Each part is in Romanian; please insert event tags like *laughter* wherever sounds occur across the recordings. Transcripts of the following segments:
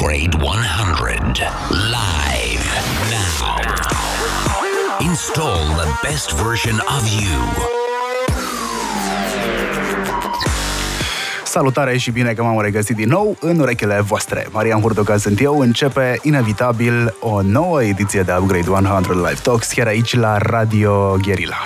Upgrade 100 live now. Install the best version of you. Salutare și bine că m-am regăsit din nou în urechile voastre. Marian Hurduca sunt eu, începe inevitabil o nouă ediție de Upgrade 100 Live Talks chiar aici la Radio Guerilla.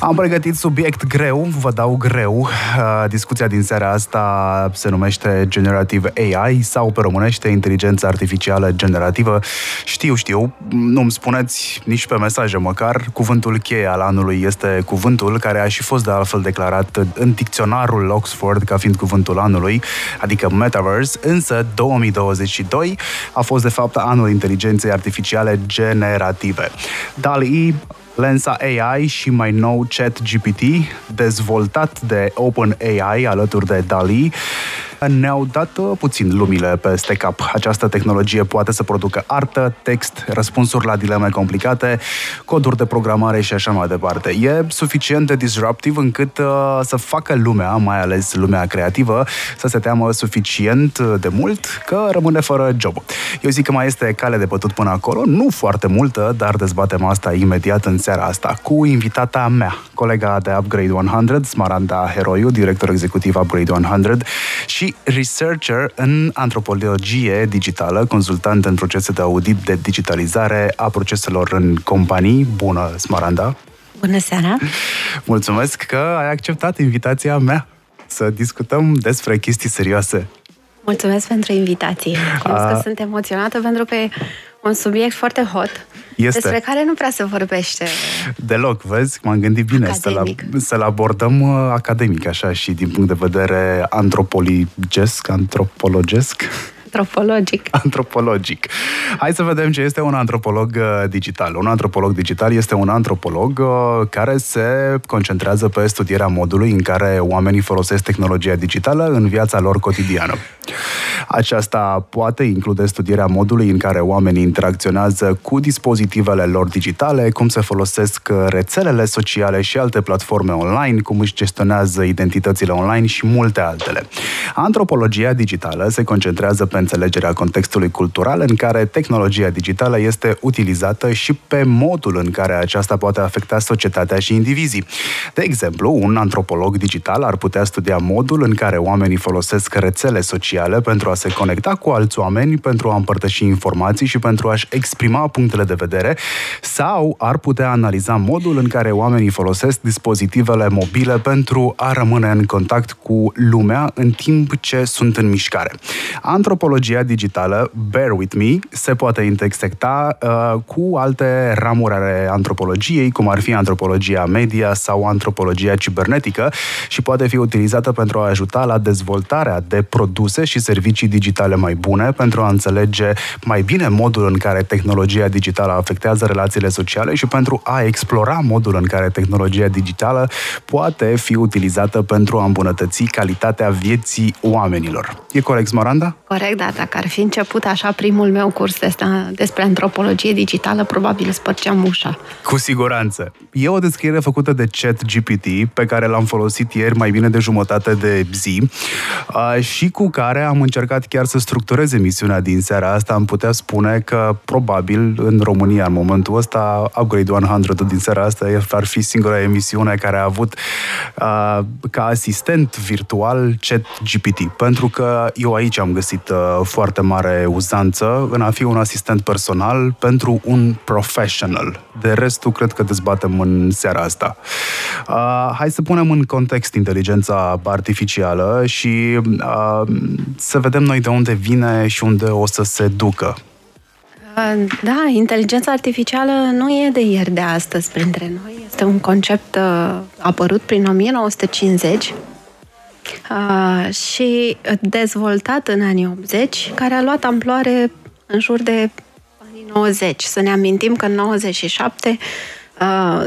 Am pregătit subiect greu, vă dau greu. Uh, discuția din seara asta se numește Generative AI sau pe românește Inteligența Artificială Generativă. Știu, știu, nu-mi spuneți nici pe mesaje măcar. Cuvântul cheie al anului este cuvântul care a și fost de altfel declarat în dicționarul Oxford ca fiind cuvântul anului, adică Metaverse, însă 2022 a fost de fapt anul inteligenței artificiale generative. DALI Lensa AI și mai nou ChatGPT, dezvoltat de OpenAI alături de DALI, ne-au dat uh, puțin lumile peste cap. Această tehnologie poate să producă artă, text, răspunsuri la dileme complicate, coduri de programare și așa mai departe. E suficient de disruptiv încât uh, să facă lumea, mai ales lumea creativă, să se teamă suficient de mult că rămâne fără job. Eu zic că mai este cale de bătut până acolo, nu foarte multă, dar dezbatem asta imediat în seara asta cu invitata mea, colega de Upgrade 100, Smaranda Heroiu, director executiv Upgrade 100 și researcher în antropologie digitală, consultant în procese de audit de digitalizare a proceselor în companii. Bună, Smaranda! Bună seara! Mulțumesc că ai acceptat invitația mea să discutăm despre chestii serioase. Mulțumesc pentru invitație. A... că sunt emoționată pentru că e un subiect foarte hot este. despre care nu prea se vorbește. Deloc, vezi? M-am gândit bine să-l, să-l abordăm uh, academic, așa, și din punct de vedere antropoligesc, antropologesc. Antropologic. *laughs* Antropologic. Hai să vedem ce este un antropolog uh, digital. Un antropolog digital este un antropolog uh, care se concentrează pe studierea modului în care oamenii folosesc tehnologia digitală în viața lor cotidiană. Aceasta poate include studierea modului în care oamenii interacționează cu dispozitivele lor digitale, cum se folosesc rețelele sociale și alte platforme online, cum își gestionează identitățile online și multe altele. Antropologia digitală se concentrează pe înțelegerea contextului cultural în care tehnologia digitală este utilizată și pe modul în care aceasta poate afecta societatea și indivizii. De exemplu, un antropolog digital ar putea studia modul în care oamenii folosesc rețele sociale pentru a se conecta cu alți oameni, pentru a împărtăși informații și pentru a-și exprima punctele de vedere, sau ar putea analiza modul în care oamenii folosesc dispozitivele mobile pentru a rămâne în contact cu lumea în timp ce sunt în mișcare. Antropologia digitală, bear with me, se poate intersecta uh, cu alte ramuri ale antropologiei, cum ar fi antropologia media sau antropologia cibernetică și poate fi utilizată pentru a ajuta la dezvoltarea de produse și servicii digitale mai bune, pentru a înțelege mai bine modul în care tehnologia digitală afectează relațiile sociale și pentru a explora modul în care tehnologia digitală poate fi utilizată pentru a îmbunătăți calitatea vieții oamenilor. E corect, Moranda? Corect, dar dacă ar fi început așa primul meu curs despre antropologie digitală, probabil spărgeam ușa. Cu siguranță. E o descriere făcută de chat GPT, pe care l-am folosit ieri mai bine de jumătate de zi și cu care am încercat chiar să structurez emisiunea din seara asta, am putea spune că probabil în România în momentul ăsta Upgrade 100 din seara asta ar fi singura emisiune care a avut uh, ca asistent virtual chat GPT, pentru că eu aici am găsit uh, foarte mare uzanță în a fi un asistent personal pentru un professional. De restul cred că dezbatem în seara asta. Uh, hai să punem în context inteligența artificială și uh, să vedem noi de unde vine și unde o să se ducă. Da, inteligența artificială nu e de ieri de astăzi printre noi. Este un concept uh, apărut prin 1950 uh, și dezvoltat în anii 80, care a luat amploare în jur de anii 90. Să ne amintim că în 97 uh,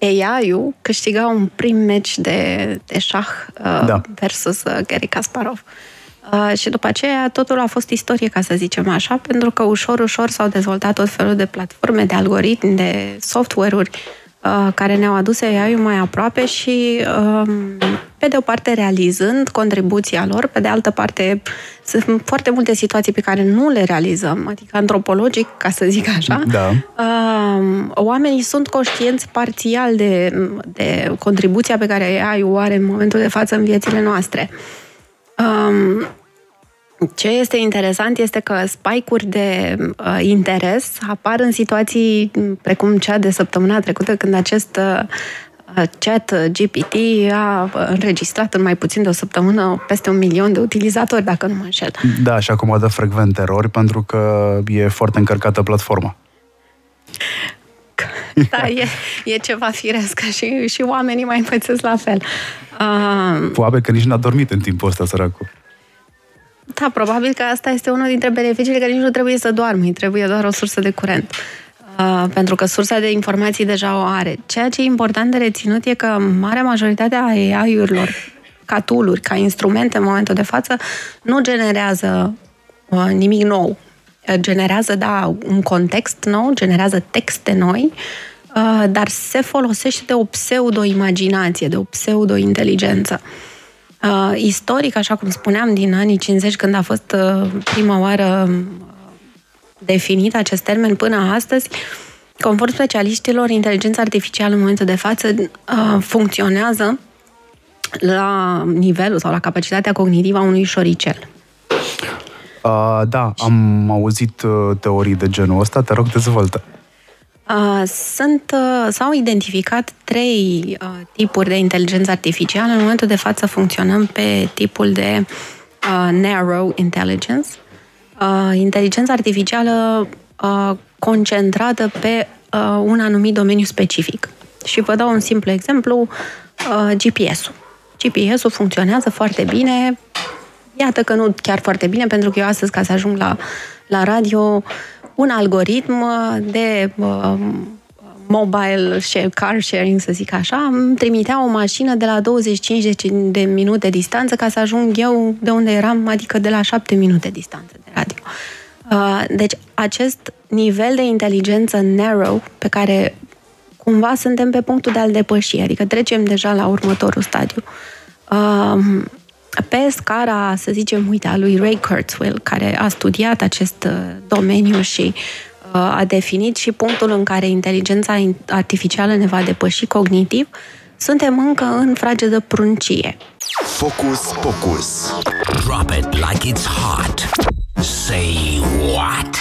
AI-ul câștiga un prim meci de, de șah uh, da. versus uh, Gary Kasparov. Uh, Uh, și după aceea totul a fost istorie, ca să zicem așa, pentru că ușor, ușor s-au dezvoltat tot felul de platforme, de algoritmi, de software-uri uh, care ne-au adus ai mai aproape și, um, pe de o parte, realizând contribuția lor, pe de altă parte, sunt foarte multe situații pe care nu le realizăm, adică antropologic, ca să zic așa. Da. Um, oamenii sunt conștienți parțial de, de contribuția pe care ai o are în momentul de față în viețile noastre. Um, ce este interesant este că spike-uri de uh, interes apar în situații precum cea de săptămâna trecută, când acest uh, chat GPT a înregistrat în mai puțin de o săptămână peste un milion de utilizatori, dacă nu mă înșel. Da, și acum dă frecvent erori pentru că e foarte încărcată platforma. *laughs* Da, e, e ceva firesc și, și oamenii mai învățesc la fel. Uh, Probabil că nici n-a dormit în timpul ăsta, săracul. Da, probabil că asta este unul dintre beneficiile că nici nu trebuie să doarmă, îi trebuie doar o sursă de curent. Uh, pentru că sursa de informații deja o are. Ceea ce e important de reținut e că marea majoritate a AI-urilor, ca tool ca instrumente în momentul de față, nu generează uh, nimic nou. Generează, da, un context nou, generează texte noi, uh, dar se folosește de o pseudo-imaginație, de o pseudo-inteligență. Uh, istoric, așa cum spuneam, din anii 50, când a fost uh, prima oară definit acest termen până astăzi, conform specialiștilor, inteligența artificială în momentul de față uh, funcționează la nivelul sau la capacitatea cognitivă a unui șoricel. Uh, da, am auzit uh, teorii de genul ăsta, te rog, dezvoltă. Uh, sunt, uh, s-au identificat trei uh, tipuri de inteligență artificială. În momentul de față funcționăm pe tipul de uh, narrow intelligence, uh, inteligența artificială uh, concentrată pe uh, un anumit domeniu specific. Și vă dau un simplu exemplu, uh, GPS-ul. GPS-ul funcționează foarte bine, iată că nu chiar foarte bine, pentru că eu astăzi, ca să ajung la, la radio, un algoritm de uh, mobile share, car sharing, să zic așa, îmi trimitea o mașină de la 25 de, de minute distanță ca să ajung eu de unde eram, adică de la 7 minute distanță de radio. Uh, deci acest nivel de inteligență narrow pe care cumva suntem pe punctul de a-l depăși, adică trecem deja la următorul stadiu. Uh, pe scara, să zicem, uite, a lui Ray Kurzweil, care a studiat acest uh, domeniu și uh, a definit și punctul în care inteligența artificială ne va depăși cognitiv, suntem încă în fragedă pruncie. Focus, focus. Drop it like it's hot. Say what?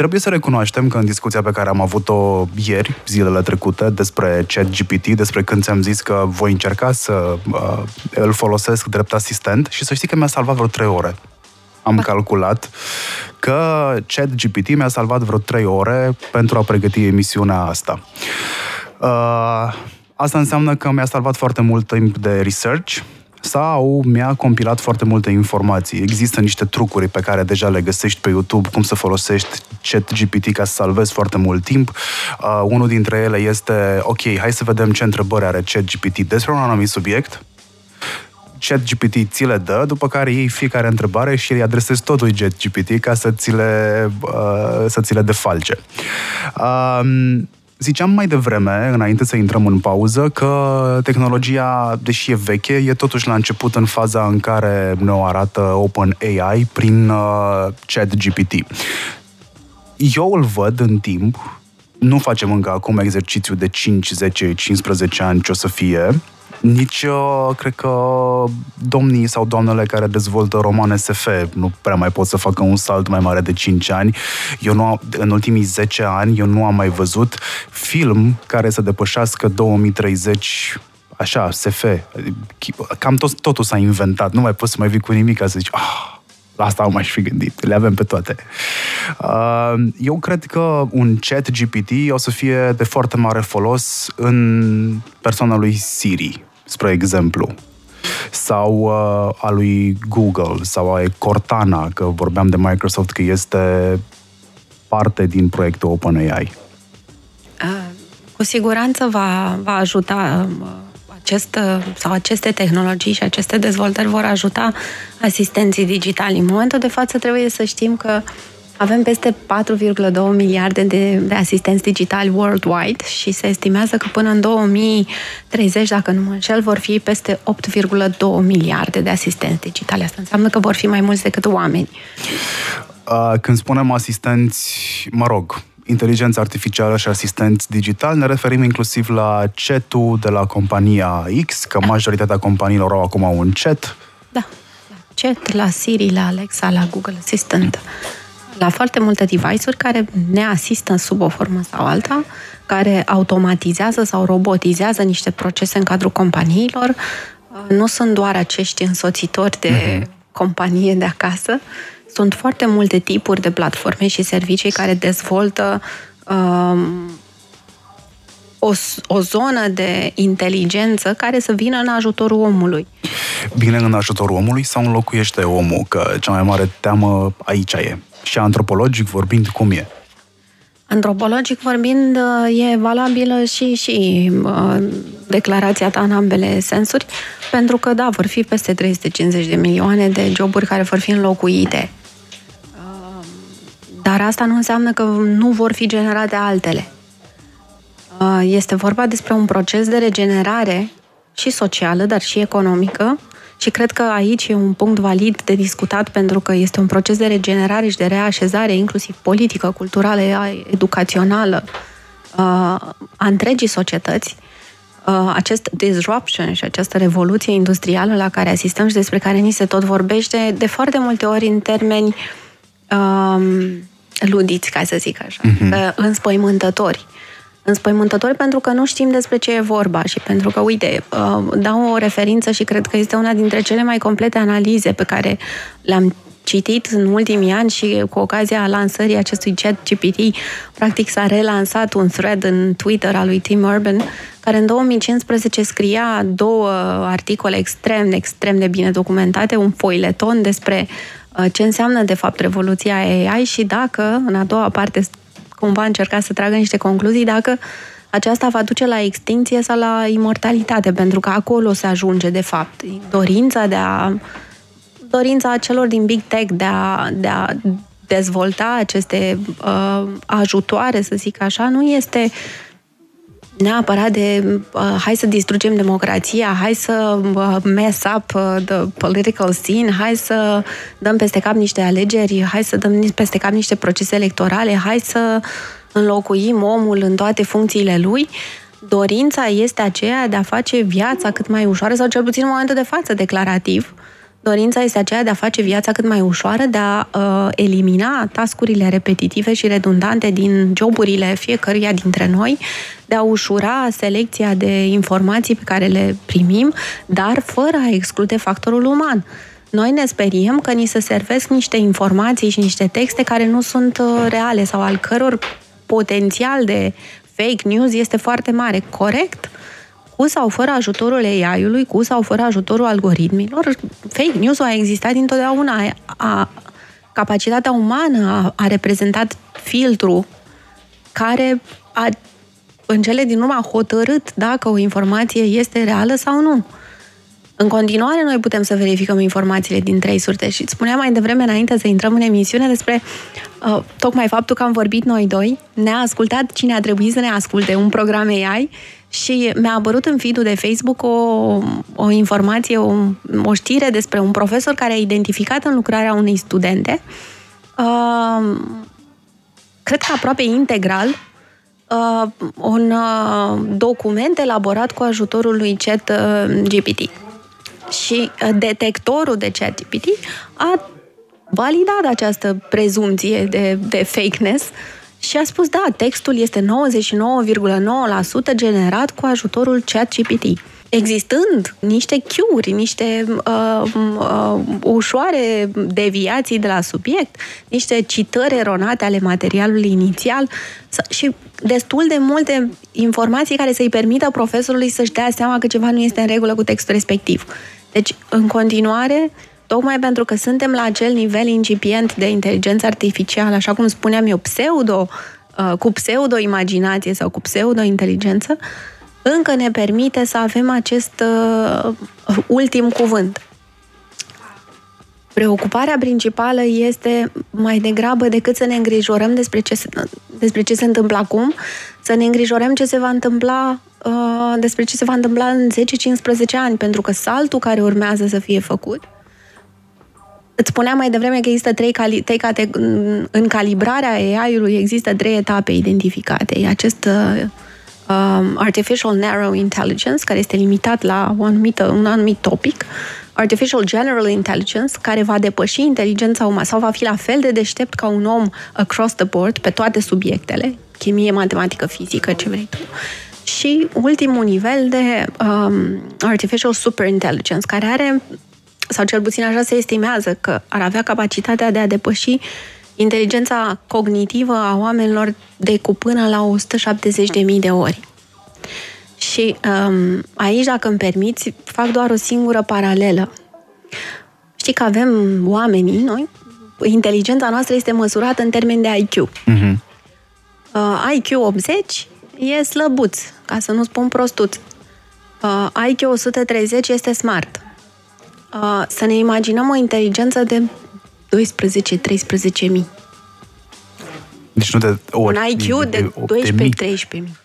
Trebuie să recunoaștem că în discuția pe care am avut-o ieri, zilele trecute, despre ChatGPT, despre când ți-am zis că voi încerca să uh, îl folosesc drept asistent și să știi că mi-a salvat vreo trei ore. Am calculat că ChatGPT mi-a salvat vreo trei ore pentru a pregăti emisiunea asta. Uh, asta înseamnă că mi-a salvat foarte mult timp de research, sau mi-a compilat foarte multe informații. Există niște trucuri pe care deja le găsești pe YouTube, cum să folosești chat GPT ca să salvezi foarte mult timp. Uh, unul dintre ele este, ok, hai să vedem ce întrebări are chat GPT despre un anumit subiect, chat GPT ți le dă, după care iei fiecare întrebare și îi adresezi totul chat GPT ca să ți le, uh, să ți le defalce. Uh, Ziceam mai devreme, înainte să intrăm în pauză, că tehnologia, deși e veche, e totuși la început în faza în care ne o arată OpenAI prin uh, ChatGPT. Eu îl văd în timp, nu facem încă acum exercițiu de 5, 10, 15 ani ce o să fie, nici, uh, cred că, domnii sau doamnele care dezvoltă romane SF nu prea mai pot să facă un salt mai mare de 5 ani. Eu nu, am, în ultimii 10 ani, eu nu am mai văzut film care să depășească 2030 așa, SF. Cam tot, totul s-a inventat. Nu mai poți să mai vii cu nimic ca să zici, ah, la asta am mai fi gândit, le avem pe toate. Uh, eu cred că un chat GPT o să fie de foarte mare folos în persoana lui Siri spre exemplu, sau uh, a lui Google, sau a Cortana, că vorbeam de Microsoft, că este parte din proiectul OpenAI. Uh, cu siguranță va, va ajuta uh, acest, uh, sau aceste tehnologii și aceste dezvoltări vor ajuta asistenții digitali. În momentul de față trebuie să știm că Avem peste 4,2 miliarde de, de asistenți digitali worldwide și se estimează că până în 2030, dacă nu mă înșel, vor fi peste 8,2 miliarde de asistenți digitali. Asta înseamnă că vor fi mai mulți decât oameni. Când spunem asistenți, mă rog, inteligență artificială și asistenți digital, ne referim inclusiv la chat de la compania X, că majoritatea companiilor au acum un chat. Da, la chat, la Siri, la Alexa, la Google Assistant, la foarte multe device-uri care ne asistă sub o formă sau alta, care automatizează sau robotizează niște procese în cadrul companiilor. Nu sunt doar acești însoțitori de uh-huh. companie de acasă, sunt foarte multe tipuri de platforme și servicii care dezvoltă um, o, o zonă de inteligență care să vină în ajutorul omului. Vine în ajutorul omului sau înlocuiește omul? Că cea mai mare teamă aici e. Și antropologic vorbind, cum e? Antropologic vorbind, e valabilă și, și uh, declarația ta în ambele sensuri, pentru că, da, vor fi peste 350 de milioane de joburi care vor fi înlocuite dar asta nu înseamnă că nu vor fi generate altele. Uh, este vorba despre un proces de regenerare și socială, dar și economică, și cred că aici e un punct valid de discutat pentru că este un proces de regenerare și de reașezare, inclusiv politică, culturală, educațională, uh, a întregii societăți. Uh, acest disruption și această revoluție industrială la care asistăm și despre care ni se tot vorbește, de foarte multe ori în termeni um, ludiți, ca să zic așa, uh-huh. înspăimântători. Înspăimântători pentru că nu știm despre ce e vorba și pentru că, uite, uh, dau o referință și cred că este una dintre cele mai complete analize pe care le-am citit în ultimii ani și cu ocazia lansării acestui chat GPT, practic s-a relansat un thread în Twitter al lui Tim Urban, care în 2015 scria două articole extrem, extrem de bine documentate, un foileton despre Uh, ce înseamnă de fapt revoluția AI și dacă, în a doua parte, cumva încerca să tragă niște concluzii, dacă aceasta va duce la extinție sau la imortalitate, pentru că acolo se ajunge, de fapt. Dorința de a dorința celor din Big Tech de a, de a dezvolta aceste uh, ajutoare, să zic așa, nu este uh, neapărat de uh, hai să distrugem democrația, hai să uh, mess up uh, the political scene, hai să dăm peste cap niște alegeri, hai să dăm peste cap niște procese electorale, hai să înlocuim omul în toate funcțiile lui. Dorința este aceea de a face viața cât mai ușoară, sau cel puțin în momentul de față, declarativ, Dorința este aceea de a face viața cât mai ușoară, de a uh, elimina tascurile repetitive și redundante din joburile fiecăruia dintre noi, de a ușura selecția de informații pe care le primim, dar fără a exclude factorul uman. Noi ne speriem că ni se servesc niște informații și niște texte care nu sunt uh, reale sau al căror potențial de fake news este foarte mare. Corect? Cu sau fără ajutorul AI-ului, cu sau fără ajutorul algoritmilor, fake news-ul a existat dintotdeauna. A, a, capacitatea umană a, a reprezentat filtru care a, în cele din urmă a hotărât dacă o informație este reală sau nu. În continuare, noi putem să verificăm informațiile din trei surse și spuneam mai devreme, înainte să intrăm în emisiune, despre uh, tocmai faptul că am vorbit noi doi, ne-a ascultat cine a trebuit să ne asculte, un program AI și mi-a apărut în feed de Facebook o, o informație, o, o știre despre un profesor care a identificat în lucrarea unei studente, uh, cred că aproape integral, uh, un uh, document elaborat cu ajutorul lui chat uh, GPT. Și uh, detectorul de chat GPT a validat această prezumție de, de fakeness uh, și a spus, da, textul este 99,9% generat cu ajutorul ChatGPT. Existând niște chiuri, niște uh, uh, ușoare deviații de la subiect, niște citări eronate ale materialului inițial și destul de multe informații care să-i permită profesorului să-și dea seama că ceva nu este în regulă cu textul respectiv. Deci, în continuare, tocmai pentru că suntem la acel nivel incipient de inteligență artificială, așa cum spuneam eu, pseudo, uh, cu pseudo-imaginație sau cu pseudo-inteligență, încă ne permite să avem acest uh, ultim cuvânt. preocuparea principală este mai degrabă decât să ne îngrijorăm despre ce se, despre ce se întâmplă acum, să ne îngrijorăm ce se va întâmpla uh, despre ce se va întâmpla în 10-15 ani, pentru că saltul care urmează să fie făcut Îți spuneam mai devreme că există trei, cali- trei cate- în calibrarea AI-ului există trei etape identificate. E acest uh, um, Artificial Narrow Intelligence, care este limitat la o anumită, un anumit topic, Artificial General Intelligence, care va depăși inteligența umană sau va fi la fel de deștept ca un om across the board pe toate subiectele, chimie, matematică, fizică, ce vrei tu. Și ultimul nivel de um, Artificial Super Intelligence, care are, sau cel puțin așa se estimează, că ar avea capacitatea de a depăși inteligența cognitivă a oamenilor de cu până la 170.000 de ori. Și um, aici, dacă îmi permiți, fac doar o singură paralelă. Știi că avem oamenii, noi, inteligența noastră este măsurată în termeni de IQ. Uh-huh. Uh, IQ 80 e slăbuț, ca să nu spun prostuț. Uh, IQ 130 este smart. Uh, să ne imaginăm o inteligență de 12-13 mii. Deci nu de ori, Un IQ de, de 12-13 mii.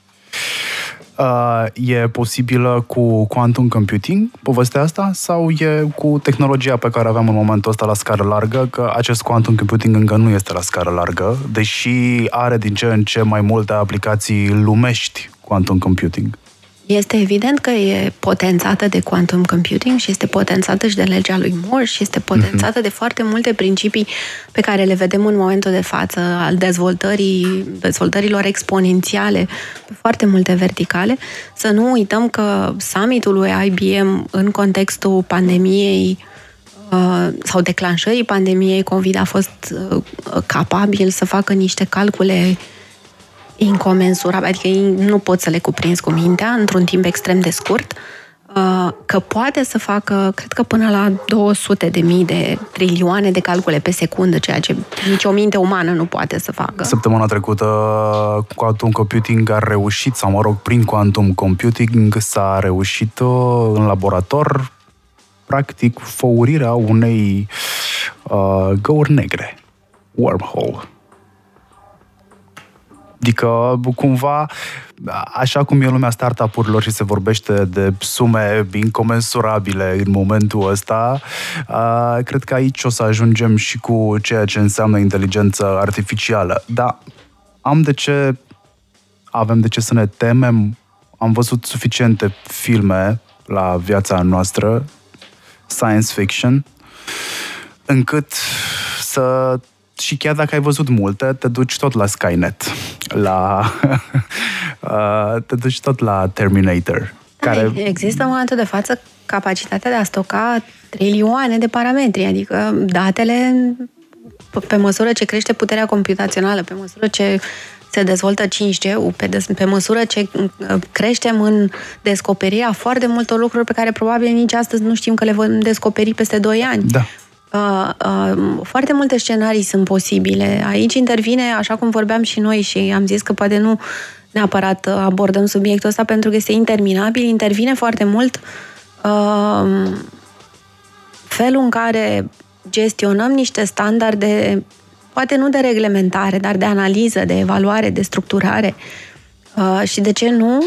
Uh, e posibilă cu quantum computing povestea asta sau e cu tehnologia pe care avem în momentul ăsta la scară largă, că acest quantum computing încă nu este la scară largă, deși are din ce în ce mai multe aplicații lumești quantum computing? Este evident că e potențată de quantum computing și este potențată și de legea lui Moore și este potențată uh-huh. de foarte multe principii pe care le vedem în momentul de față al dezvoltării, dezvoltărilor exponențiale pe foarte multe verticale. Să nu uităm că summitul lui IBM în contextul pandemiei uh, sau declanșării pandemiei COVID a fost uh, capabil să facă niște calcule incomensurabil, adică nu pot să le cuprinzi cu mintea într-un timp extrem de scurt, uh, că poate să facă, cred că până la 200 de mii de trilioane de calcule pe secundă, ceea ce nici o minte umană nu poate să facă. Săptămâna trecută Quantum Computing a reușit, sau mă rog, prin Quantum Computing s-a reușit uh, în laborator practic făurirea unei uh, găuri negre, wormhole. Adică, cumva, așa cum e lumea startup-urilor și se vorbește de sume incomensurabile în momentul ăsta, cred că aici o să ajungem și cu ceea ce înseamnă inteligență artificială. Dar am de ce, avem de ce să ne temem. Am văzut suficiente filme la viața noastră, science fiction, încât să și chiar dacă ai văzut multe, te duci tot la Skynet, la, *laughs* uh, te duci tot la Terminator. Da, care... Există în momentul de față capacitatea de a stoca trilioane de parametri, adică datele pe măsură ce crește puterea computațională, pe măsură ce se dezvoltă 5G-ul, pe, des, pe măsură ce uh, creștem în descoperirea foarte multor lucruri pe care probabil nici astăzi nu știm că le vom descoperi peste 2 ani. Da. Uh, uh, foarte multe scenarii sunt posibile. Aici intervine, așa cum vorbeam și noi și am zis că poate nu neapărat abordăm subiectul ăsta pentru că este interminabil, intervine foarte mult uh, felul în care gestionăm niște standarde, poate nu de reglementare, dar de analiză, de evaluare, de structurare. Uh, și de ce nu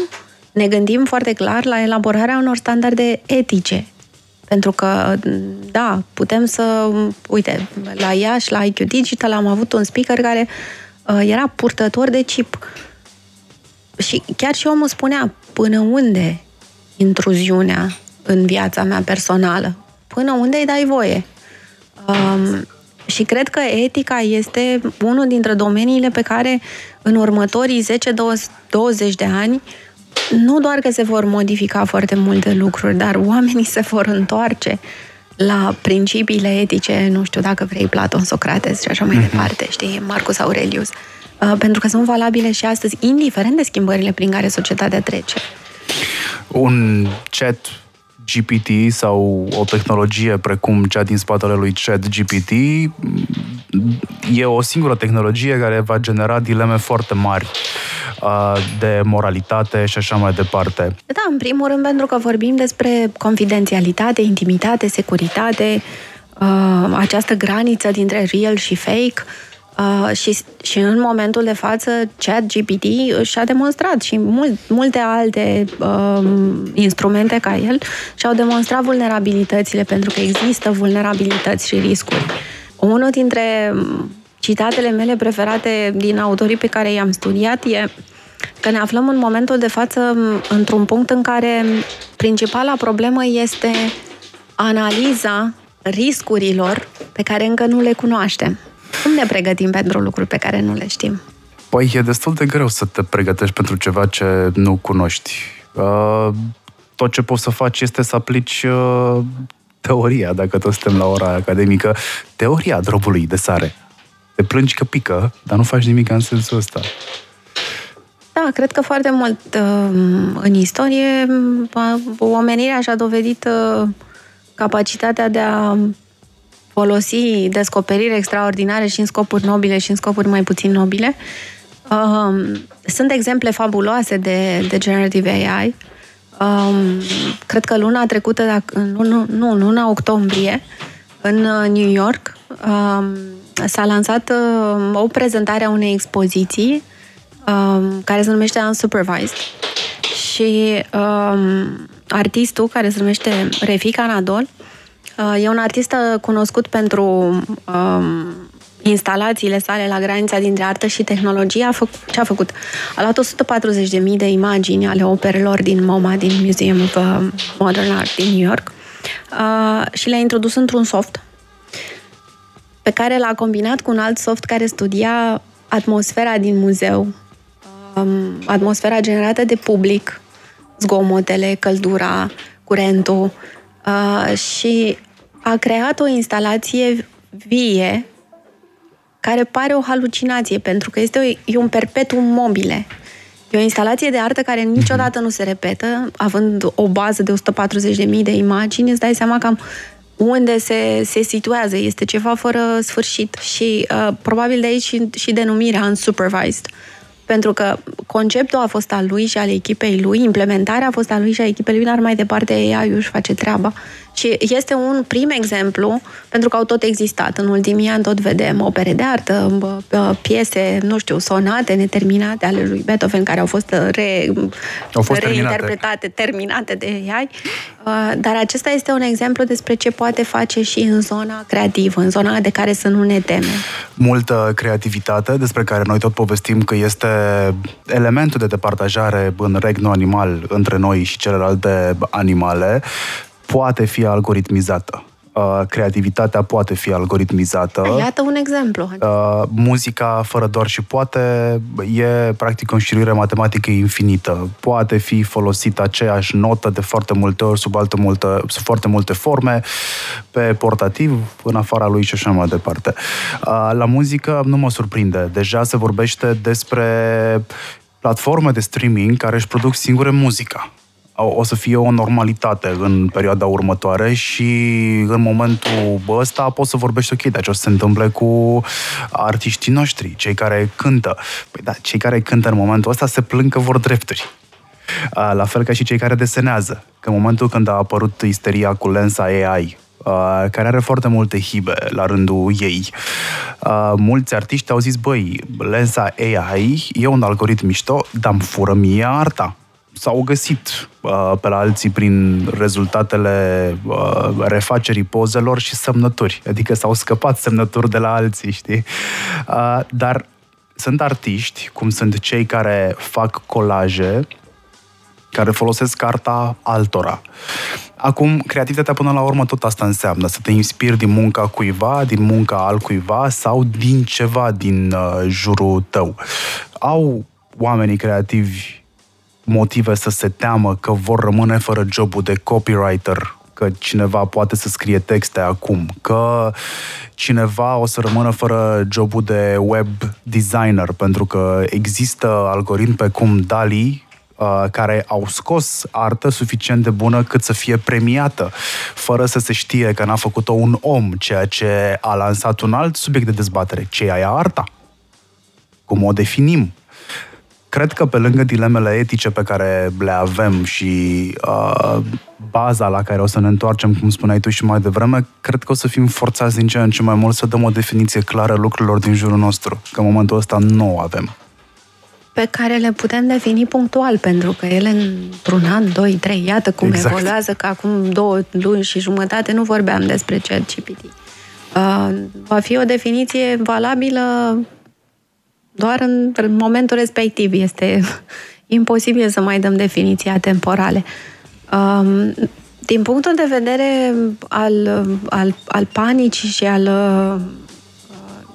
ne gândim foarte clar la elaborarea unor standarde etice pentru că, da, putem să... Uite, la Iași, la IQ Digital, am avut un speaker care uh, era purtător de chip. Și chiar și omul spunea, până unde intruziunea în viața mea personală? Până unde îi dai voie? Um, și cred că etica este unul dintre domeniile pe care în următorii 10-20 de ani nu doar că se vor modifica foarte multe lucruri, dar oamenii se vor întoarce la principiile etice, nu știu dacă vrei, Platon, Socrates și așa mai mm-hmm. departe, știi, Marcus Aurelius, uh, pentru că sunt valabile și astăzi, indiferent de schimbările prin care societatea trece. Un chat GPT sau o tehnologie precum cea din spatele lui Chat GPT e o singură tehnologie care va genera dileme foarte mari de moralitate și așa mai departe. Da, în primul rând pentru că vorbim despre confidențialitate, intimitate, securitate, uh, această graniță dintre real și fake Uh, și, și în momentul de față, ChatGPT și-a demonstrat și mult, multe alte uh, instrumente ca el și-au demonstrat vulnerabilitățile, pentru că există vulnerabilități și riscuri. Unul dintre citatele mele preferate din autorii pe care i-am studiat e că ne aflăm în momentul de față într-un punct în care principala problemă este analiza riscurilor pe care încă nu le cunoaștem. Cum ne pregătim pentru lucruri pe care nu le știm? Păi e destul de greu să te pregătești pentru ceva ce nu cunoști. Uh, tot ce poți să faci este să aplici uh, teoria, dacă tot suntem la ora academică, teoria drobului de sare. Te plângi că pică, dar nu faci nimic în sensul ăsta. Da, cred că foarte mult uh, în istorie uh, omenirea și-a dovedit uh, capacitatea de a folosi descoperiri extraordinare și în scopuri nobile și în scopuri mai puțin nobile. Um, sunt exemple fabuloase de, de generative AI. Um, cred că luna trecută, dacă, nu, nu, luna octombrie, în uh, New York, um, s-a lansat uh, o prezentare a unei expoziții um, care se numește Unsupervised. Și um, artistul, care se numește Refik Anadol, uh, e un artist cunoscut pentru um, instalațiile sale la granița dintre artă și tehnologie. A făcut, ce a făcut? A luat 140.000 de imagini ale operelor din MoMA, din Museum of uh, Modern Art din New York uh, și le-a introdus într-un soft pe care l-a combinat cu un alt soft care studia atmosfera din muzeu, um, atmosfera generată de public, zgomotele, căldura, curentul uh, și a creat o instalație vie care pare o halucinație, pentru că este o, e un perpetuum mobile. E o instalație de artă care niciodată nu se repetă, având o bază de 140.000 de imagini, îți dai seama că am unde se, se situează. Este ceva fără sfârșit și uh, probabil de aici și, și denumirea unsupervised. Pentru că conceptul a fost al lui și al echipei lui, implementarea a fost al lui și a echipei lui, dar mai departe AI își face treaba. Și este un prim exemplu, pentru că au tot existat. În ultimii ani tot vedem opere de artă, piese, nu știu, sonate neterminate ale lui Beethoven, care au fost, re, au fost reinterpretate, terminate. terminate de AI. Uh, dar acesta este un exemplu despre ce poate face și în zona creativă, în zona de care să nu ne temem. Multă creativitate, despre care noi tot povestim că este elementul de departajare în regnul animal între noi și celelalte animale poate fi algoritmizată. Uh, creativitatea poate fi algoritmizată. Iată un exemplu. Uh, muzica, fără doar și poate, e practic o înșiruire matematică infinită. Poate fi folosită aceeași notă de foarte multe ori, sub, altă multă, sub foarte multe forme, pe portativ, în afara lui și așa mai departe. Uh, la muzică nu mă surprinde. Deja se vorbește despre platforme de streaming care își produc singure muzica o să fie o normalitate în perioada următoare și în momentul ăsta poți să vorbești ok, dar ce o să se întâmple cu artiștii noștri, cei care cântă. Păi da, cei care cântă în momentul ăsta se plâng că vor drepturi. La fel ca și cei care desenează. Că în momentul când a apărut isteria cu lensa AI, care are foarte multe hibe la rândul ei. Mulți artiști au zis, băi, lensa AI e un algoritm mișto, dar îmi fură mie arta s-au găsit uh, pe la alții prin rezultatele uh, refacerii pozelor și semnături. Adică s-au scăpat semnături de la alții, știi? Uh, dar sunt artiști, cum sunt cei care fac colaje, care folosesc carta altora. Acum, creativitatea până la urmă tot asta înseamnă, să te inspiri din munca cuiva, din munca altcuiva sau din ceva din uh, jurul tău. Au oamenii creativi motive să se teamă că vor rămâne fără jobul de copywriter, că cineva poate să scrie texte acum, că cineva o să rămână fără jobul de web designer, pentru că există algoritmi pe cum DALI, uh, care au scos artă suficient de bună cât să fie premiată, fără să se știe că n-a făcut-o un om, ceea ce a lansat un alt subiect de dezbatere. Ce e aia arta? Cum o definim? Cred că pe lângă dilemele etice pe care le avem și uh, baza la care o să ne întoarcem, cum spuneai tu și mai devreme, cred că o să fim forțați din ce în ce mai mult să dăm o definiție clară lucrurilor din jurul nostru, că în momentul ăsta nu o avem. Pe care le putem defini punctual, pentru că ele într-un an, doi, trei, iată cum exact. evoluează, că acum două luni și jumătate nu vorbeam despre ChatGPT. Uh, va fi o definiție valabilă doar în momentul respectiv. Este *laughs* imposibil să mai dăm definiții atemporale. Um, din punctul de vedere al, al, al panicii și al uh,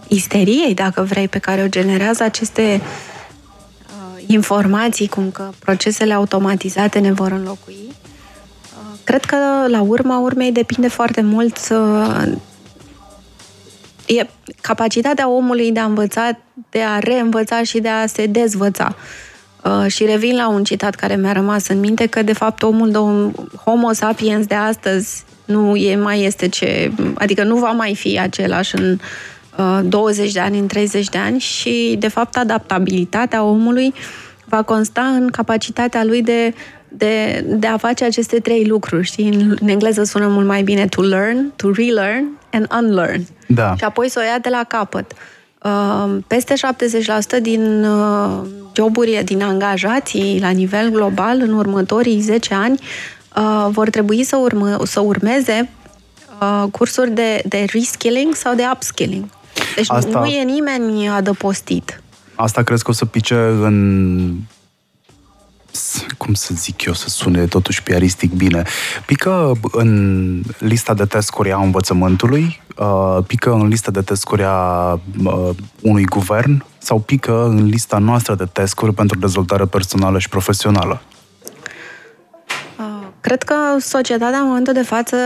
isteriei, dacă vrei, pe care o generează aceste uh, informații, cum că procesele automatizate ne vor înlocui, uh, cred că la urma urmei depinde foarte mult uh, e capacitatea omului de a învăța, de a reînvăța și de a se dezvăța. Uh, și revin la un citat care mi-a rămas în minte, că de fapt omul de un homo sapiens de astăzi nu e mai este ce... Adică nu va mai fi același în uh, 20 de ani, în 30 de ani și de fapt adaptabilitatea omului va consta în capacitatea lui de de, de a face aceste trei lucruri, știi? În, în engleză sună mult mai bine to learn, to relearn and unlearn. Da. Și apoi să o ia de la capăt. Uh, peste 70% din uh, joburi, din angajații la nivel global în următorii 10 ani uh, vor trebui să, urmă, să urmeze uh, cursuri de, de reskilling sau de upskilling. Deci Asta... nu e nimeni adăpostit. Asta crezi că o să pice în cum să zic eu, să sune totuși piaristic bine, pică în lista de testuri a învățământului, uh, pică în lista de testuri a uh, unui guvern sau pică în lista noastră de testuri pentru dezvoltare personală și profesională? Uh, cred că societatea în momentul de față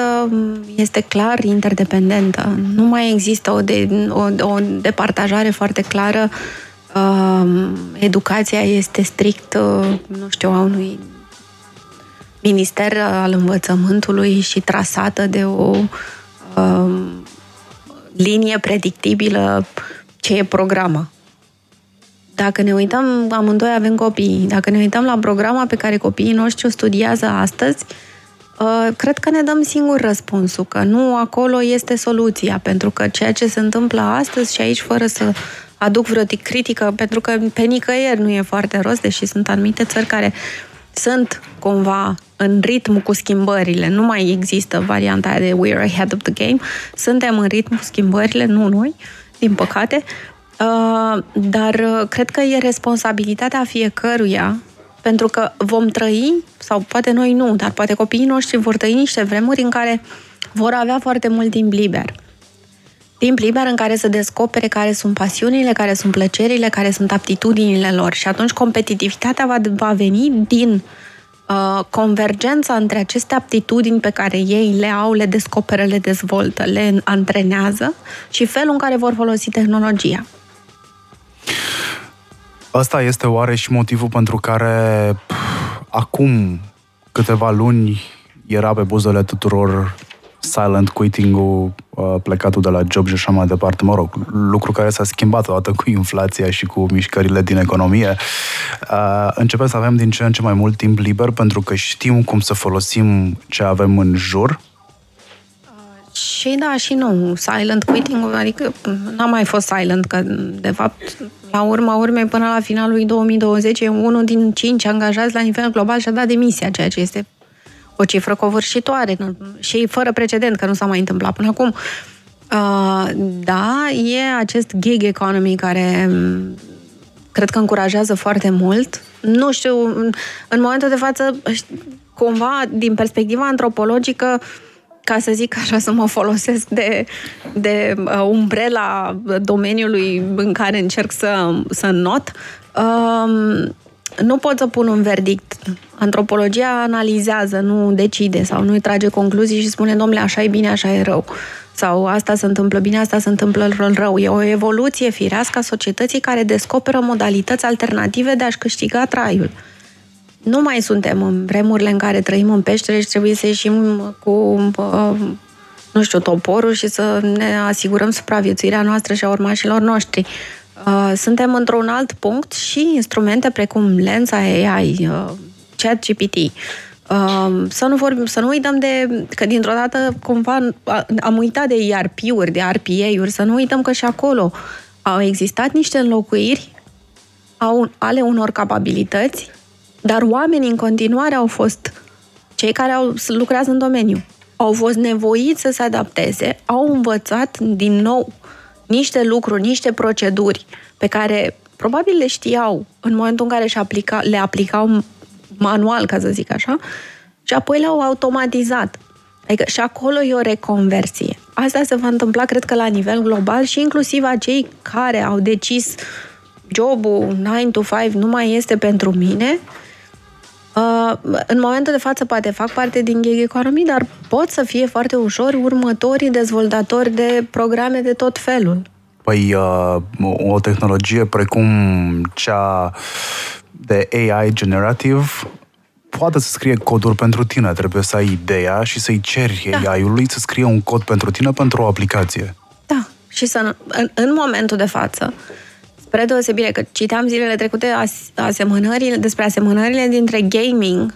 este clar interdependentă. Nu mai există o, de, o, o departajare foarte clară uh, uh, educația este strict, uh, nu știu, a unui minister al învățământului și trasată de o uh, linie predictibilă ce e programa. Dacă ne uităm, amândoi avem copii, dacă ne uităm la programa pe care copiii noștri o studiază astăzi, uh, cred că ne dăm singur răspunsul, că nu acolo este soluția, pentru că ceea ce se întâmplă astăzi și aici, fără să aduc vreo critică, pentru că pe nicăieri nu e foarte rost, deși sunt anumite țări care sunt cumva în ritm cu schimbările. Nu mai există varianta de we're ahead of the game. Suntem în ritm cu schimbările, nu noi, din păcate. Uh, dar uh, cred că e responsabilitatea fiecăruia pentru că vom trăi, sau poate noi nu, dar poate copiii noștri vor trăi niște vremuri în care vor avea foarte mult timp liber timp liber în care să descopere care sunt pasiunile, care sunt plăcerile, care sunt aptitudinile lor. Și atunci competitivitatea va, va veni din uh, convergența între aceste aptitudini pe care ei le au, le descoperă, le dezvoltă, le antrenează și felul în care vor folosi tehnologia. Asta este oare și motivul pentru care pf, acum câteva luni era pe buzele tuturor silent quitting-ul, uh, plecatul de la job și așa mai departe, mă rog, lucru care s-a schimbat odată cu inflația și cu mișcările din economie, uh, începem să avem din ce în ce mai mult timp liber pentru că știm cum să folosim ce avem în jur, și da, și nu. Silent quitting, adică n-a mai fost silent, că de fapt, la urma urmei, până la finalul lui 2020, unul din cinci angajați la nivel global și-a dat demisia, ceea ce este o cifră covârșitoare și fără precedent, că nu s-a mai întâmplat până acum. Uh, da, e acest gig economy care mm, cred că încurajează foarte mult. Nu știu, în momentul de față, cumva, din perspectiva antropologică, ca să zic așa, să mă folosesc de, de uh, umbrela domeniului în care încerc să, să not, uh, nu pot să pun un verdict. Antropologia analizează, nu decide sau nu trage concluzii și spune, domnule, așa e bine, așa e rău. Sau asta se întâmplă bine, asta se întâmplă rău. E o evoluție firească a societății care descoperă modalități alternative de a-și câștiga traiul. Nu mai suntem în vremurile în care trăim în peștere și trebuie să ieșim cu, uh, nu știu, toporul și să ne asigurăm supraviețuirea noastră și a urmașilor noștri. Uh, suntem într-un alt punct și instrumente precum Lensa AI, uh, ChatGPT, uh, să nu, vorbim, să nu uităm de că dintr-o dată cumva am uitat de ERP-uri, de RPA-uri, să nu uităm că și acolo au existat niște înlocuiri au, ale unor capabilități, dar oamenii în continuare au fost cei care au lucrează în domeniu. Au fost nevoiți să se adapteze, au învățat din nou niște lucruri, niște proceduri pe care probabil le știau în momentul în care și aplica, le aplicau manual, ca să zic așa, și apoi le-au automatizat. Adică și acolo e o reconversie. Asta se va întâmpla, cred că, la nivel global și inclusiv acei care au decis jobul 9 to 5 nu mai este pentru mine, Uh, în momentul de față poate fac parte din gig economy, dar pot să fie foarte ușor următorii dezvoltatori de programe de tot felul. Păi uh, o tehnologie precum cea de AI generativ poate să scrie coduri pentru tine. Trebuie să ai ideea și să-i ceri da. AI-ului să scrie un cod pentru tine pentru o aplicație. Da. Și să, în, în momentul de față, spre deosebire că citeam zilele trecute asemănările, despre asemănările dintre gaming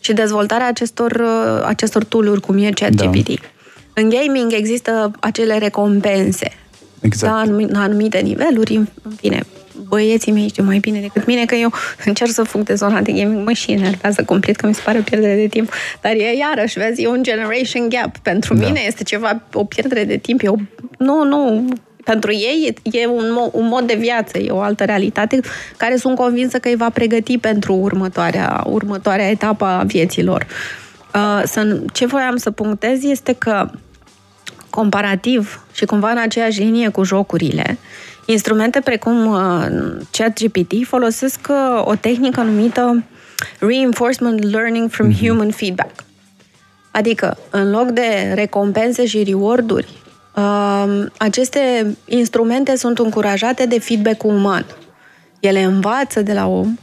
și dezvoltarea acestor, uh, acestor tool-uri, cum e ChatGPT. Da. În gaming există acele recompense exact. la anumite niveluri, în fine, băieții mei știu mai bine decât mine că eu încerc să fug de zona de gaming, mă și enervează complet că mi se pare o pierdere de timp. Dar e iarăși, vezi, e un generation gap. Pentru da. mine este ceva, o pierdere de timp. Eu, nu, nu, pentru ei e un, mo- un mod de viață, e o altă realitate care sunt convinsă că îi va pregăti pentru următoarea, următoarea etapă a vieților. Uh, să, ce voiam să punctez este că comparativ și cumva în aceeași linie cu jocurile, instrumente precum uh, ChatGPT folosesc uh, o tehnică numită Reinforcement Learning from mm-hmm. Human Feedback. Adică, în loc de recompense și rewarduri aceste instrumente sunt încurajate de feedback uman. Ele învață de la om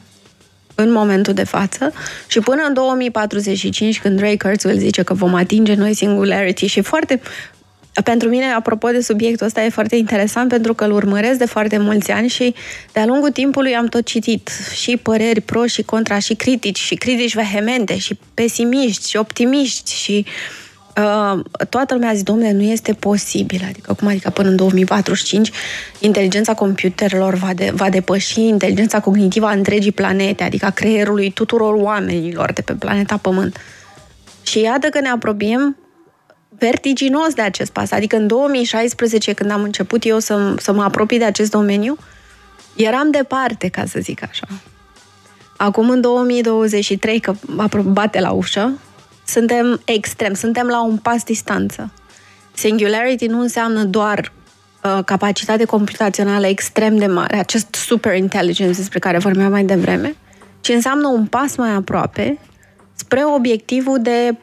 în momentul de față și până în 2045, când Ray Kurzweil zice că vom atinge noi singularity și foarte pentru mine, apropo de subiectul ăsta, e foarte interesant pentru că îl urmăresc de foarte mulți ani și de-a lungul timpului am tot citit și păreri pro și contra și critici și critici vehemente și pesimiști și optimiști și uh, Uh, toată lumea a zis, domnule, nu este posibil. Adică, cum adică până în 2045 inteligența computerelor va, de, va depăși inteligența cognitivă a întregii planete, adică a creierului tuturor oamenilor de pe planeta Pământ. Și iată că ne apropiem vertiginos de acest pas. Adică în 2016, când am început eu să, să mă apropii de acest domeniu, eram departe, ca să zic așa. Acum, în 2023, că bate la ușă, suntem extrem, suntem la un pas distanță. Singularity nu înseamnă doar uh, capacitate computațională extrem de mare, acest super intelligence despre care vorbeam mai devreme, ci înseamnă un pas mai aproape spre obiectivul de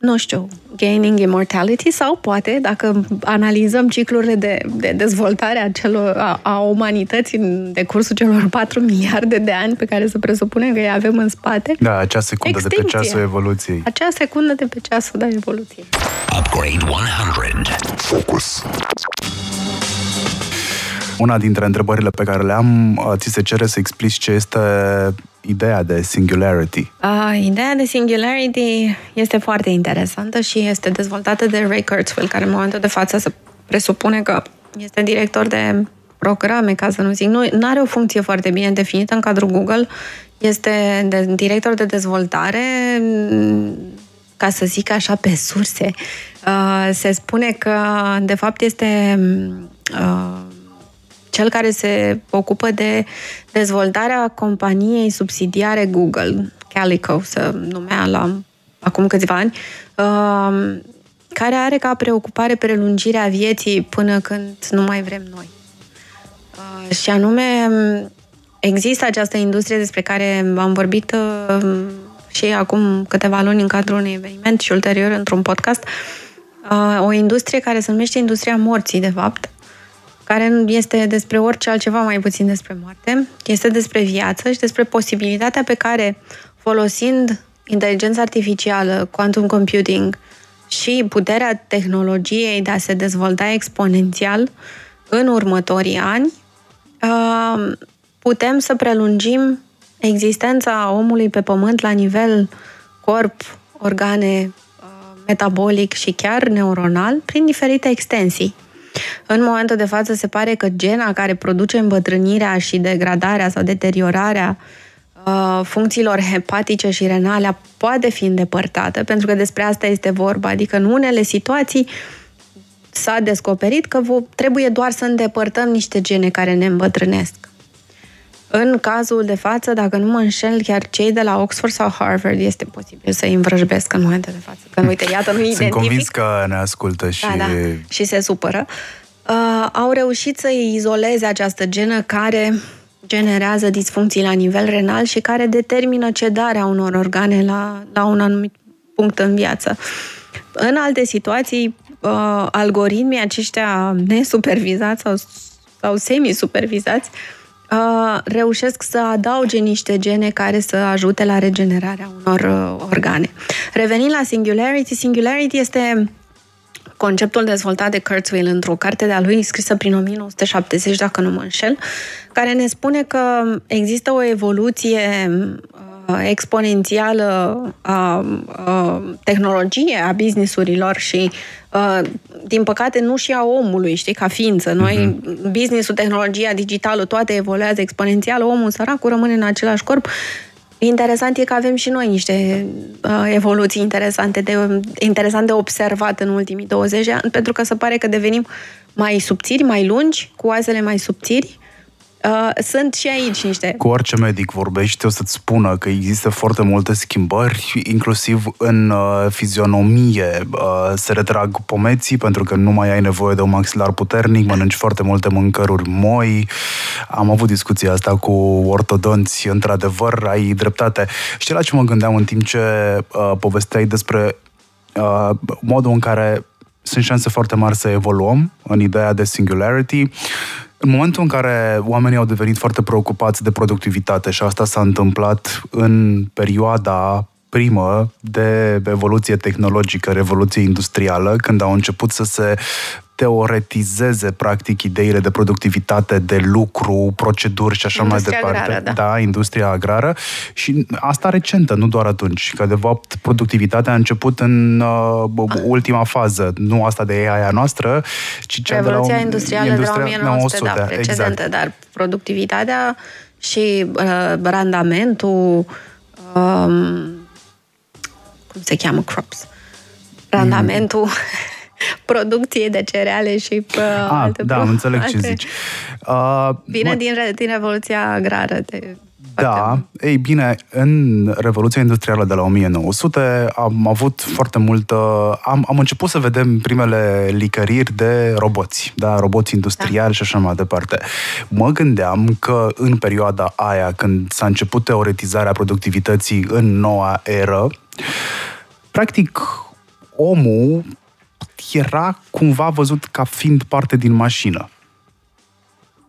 nu știu, gaining immortality sau poate, dacă analizăm ciclurile de, de dezvoltare a, celor, a, a umanității în decursul celor 4 miliarde de ani pe care se presupune că îi avem în spate. Da, acea secundă extincție. de pe ceasul evoluției. Acea secundă de pe ceasul, da, evoluției. Upgrade 100. Focus. Una dintre întrebările pe care le am, uh, ți se cere să explici ce este ideea de singularity? Uh, ideea de singularity este foarte interesantă și este dezvoltată de Ray Kurzweil, care în momentul de față se presupune că este director de programe, ca să nu zic. Nu are o funcție foarte bine definită în cadrul Google. Este de, director de dezvoltare, ca să zic așa, pe surse. Uh, se spune că, de fapt, este uh, cel care se ocupă de dezvoltarea companiei subsidiare Google, Calico se numea la acum câțiva ani, um, care are ca preocupare prelungirea vieții până când nu mai vrem noi. Uh, și anume, există această industrie despre care am vorbit uh, și acum câteva luni în cadrul unui eveniment și ulterior într-un podcast, uh, o industrie care se numește industria morții, de fapt, care nu este despre orice altceva mai puțin despre moarte, este despre viață și despre posibilitatea pe care, folosind inteligența artificială, quantum computing și puterea tehnologiei de a se dezvolta exponențial în următorii ani, uh, putem să prelungim existența omului pe pământ la nivel corp, organe, uh, metabolic și chiar neuronal prin diferite extensii. În momentul de față se pare că gena care produce îmbătrânirea și degradarea sau deteriorarea uh, funcțiilor hepatice și renale poate fi îndepărtată, pentru că despre asta este vorba. Adică în unele situații s-a descoperit că trebuie doar să îndepărtăm niște gene care ne îmbătrânesc. În cazul de față, dacă nu mă înșel, chiar cei de la Oxford sau Harvard este posibil să-i învrăjbesc în momentul de față. Că, uite, iată, nu Sunt identific. convins că ne ascultă și... Da, da. Și se supără. Uh, au reușit să izoleze această genă care generează disfuncții la nivel renal și care determină cedarea unor organe la, la un anumit punct în viață. În alte situații, uh, algoritmii aceștia nesupervizați sau, sau semi-supervizați uh, reușesc să adauge niște gene care să ajute la regenerarea unor uh, organe. Revenind la Singularity, Singularity este conceptul dezvoltat de Kurzweil într-o carte de-a lui scrisă prin 1970, dacă nu mă înșel, care ne spune că există o evoluție uh, exponențială a, a tehnologiei, a businessurilor și, uh, din păcate, nu și a omului, știi, ca ființă. Noi, uh-huh. businessul, tehnologia digitală, toate evoluează exponențial, omul săracul rămâne în același corp Interesant e că avem și noi niște uh, evoluții interesante de, interesant de observat în ultimii 20 de ani, pentru că se pare că devenim mai subțiri, mai lungi, cu oasele mai subțiri Uh, sunt și aici niște... Cu orice medic vorbești, o să-ți spună că există foarte multe schimbări, inclusiv în uh, fizionomie. Uh, se retrag pomeții pentru că nu mai ai nevoie de un maxilar puternic, mănânci foarte multe mâncăruri moi. Am avut discuția asta cu ortodonți, într-adevăr, ai dreptate. Știi la ce mă gândeam în timp ce uh, povesteai despre uh, modul în care sunt șanse foarte mari să evoluăm în ideea de singularity în momentul în care oamenii au devenit foarte preocupați de productivitate și asta s-a întâmplat în perioada primă de evoluție tehnologică, revoluție industrială, când au început să se teoretizeze practic ideile de productivitate, de lucru, proceduri și așa industria mai departe. Agrară, da. da, industria agrară și asta recentă, nu doar atunci, că de fapt productivitatea a început în uh, ultima fază, nu asta de AI a noastră, ci cea Revoluția de la industrială industria de la 1900, 900, da, precedentă, exact. dar productivitatea și uh, randamentul um, cum se cheamă crops? Randamentul mm. Producției de cereale și pe ah, alte Da, am înțeleg ce zici. Uh, *laughs* Vine mă... din, din Revoluția Agrară. De... Da, ei bine, în Revoluția Industrială de la 1900 am avut foarte multă... Am, am început să vedem primele licăriri de roboți, da, roboți industriali da. și așa mai departe. Mă gândeam că în perioada aia, când s-a început teoretizarea productivității în noua eră, practic omul era cumva văzut ca fiind parte din mașină.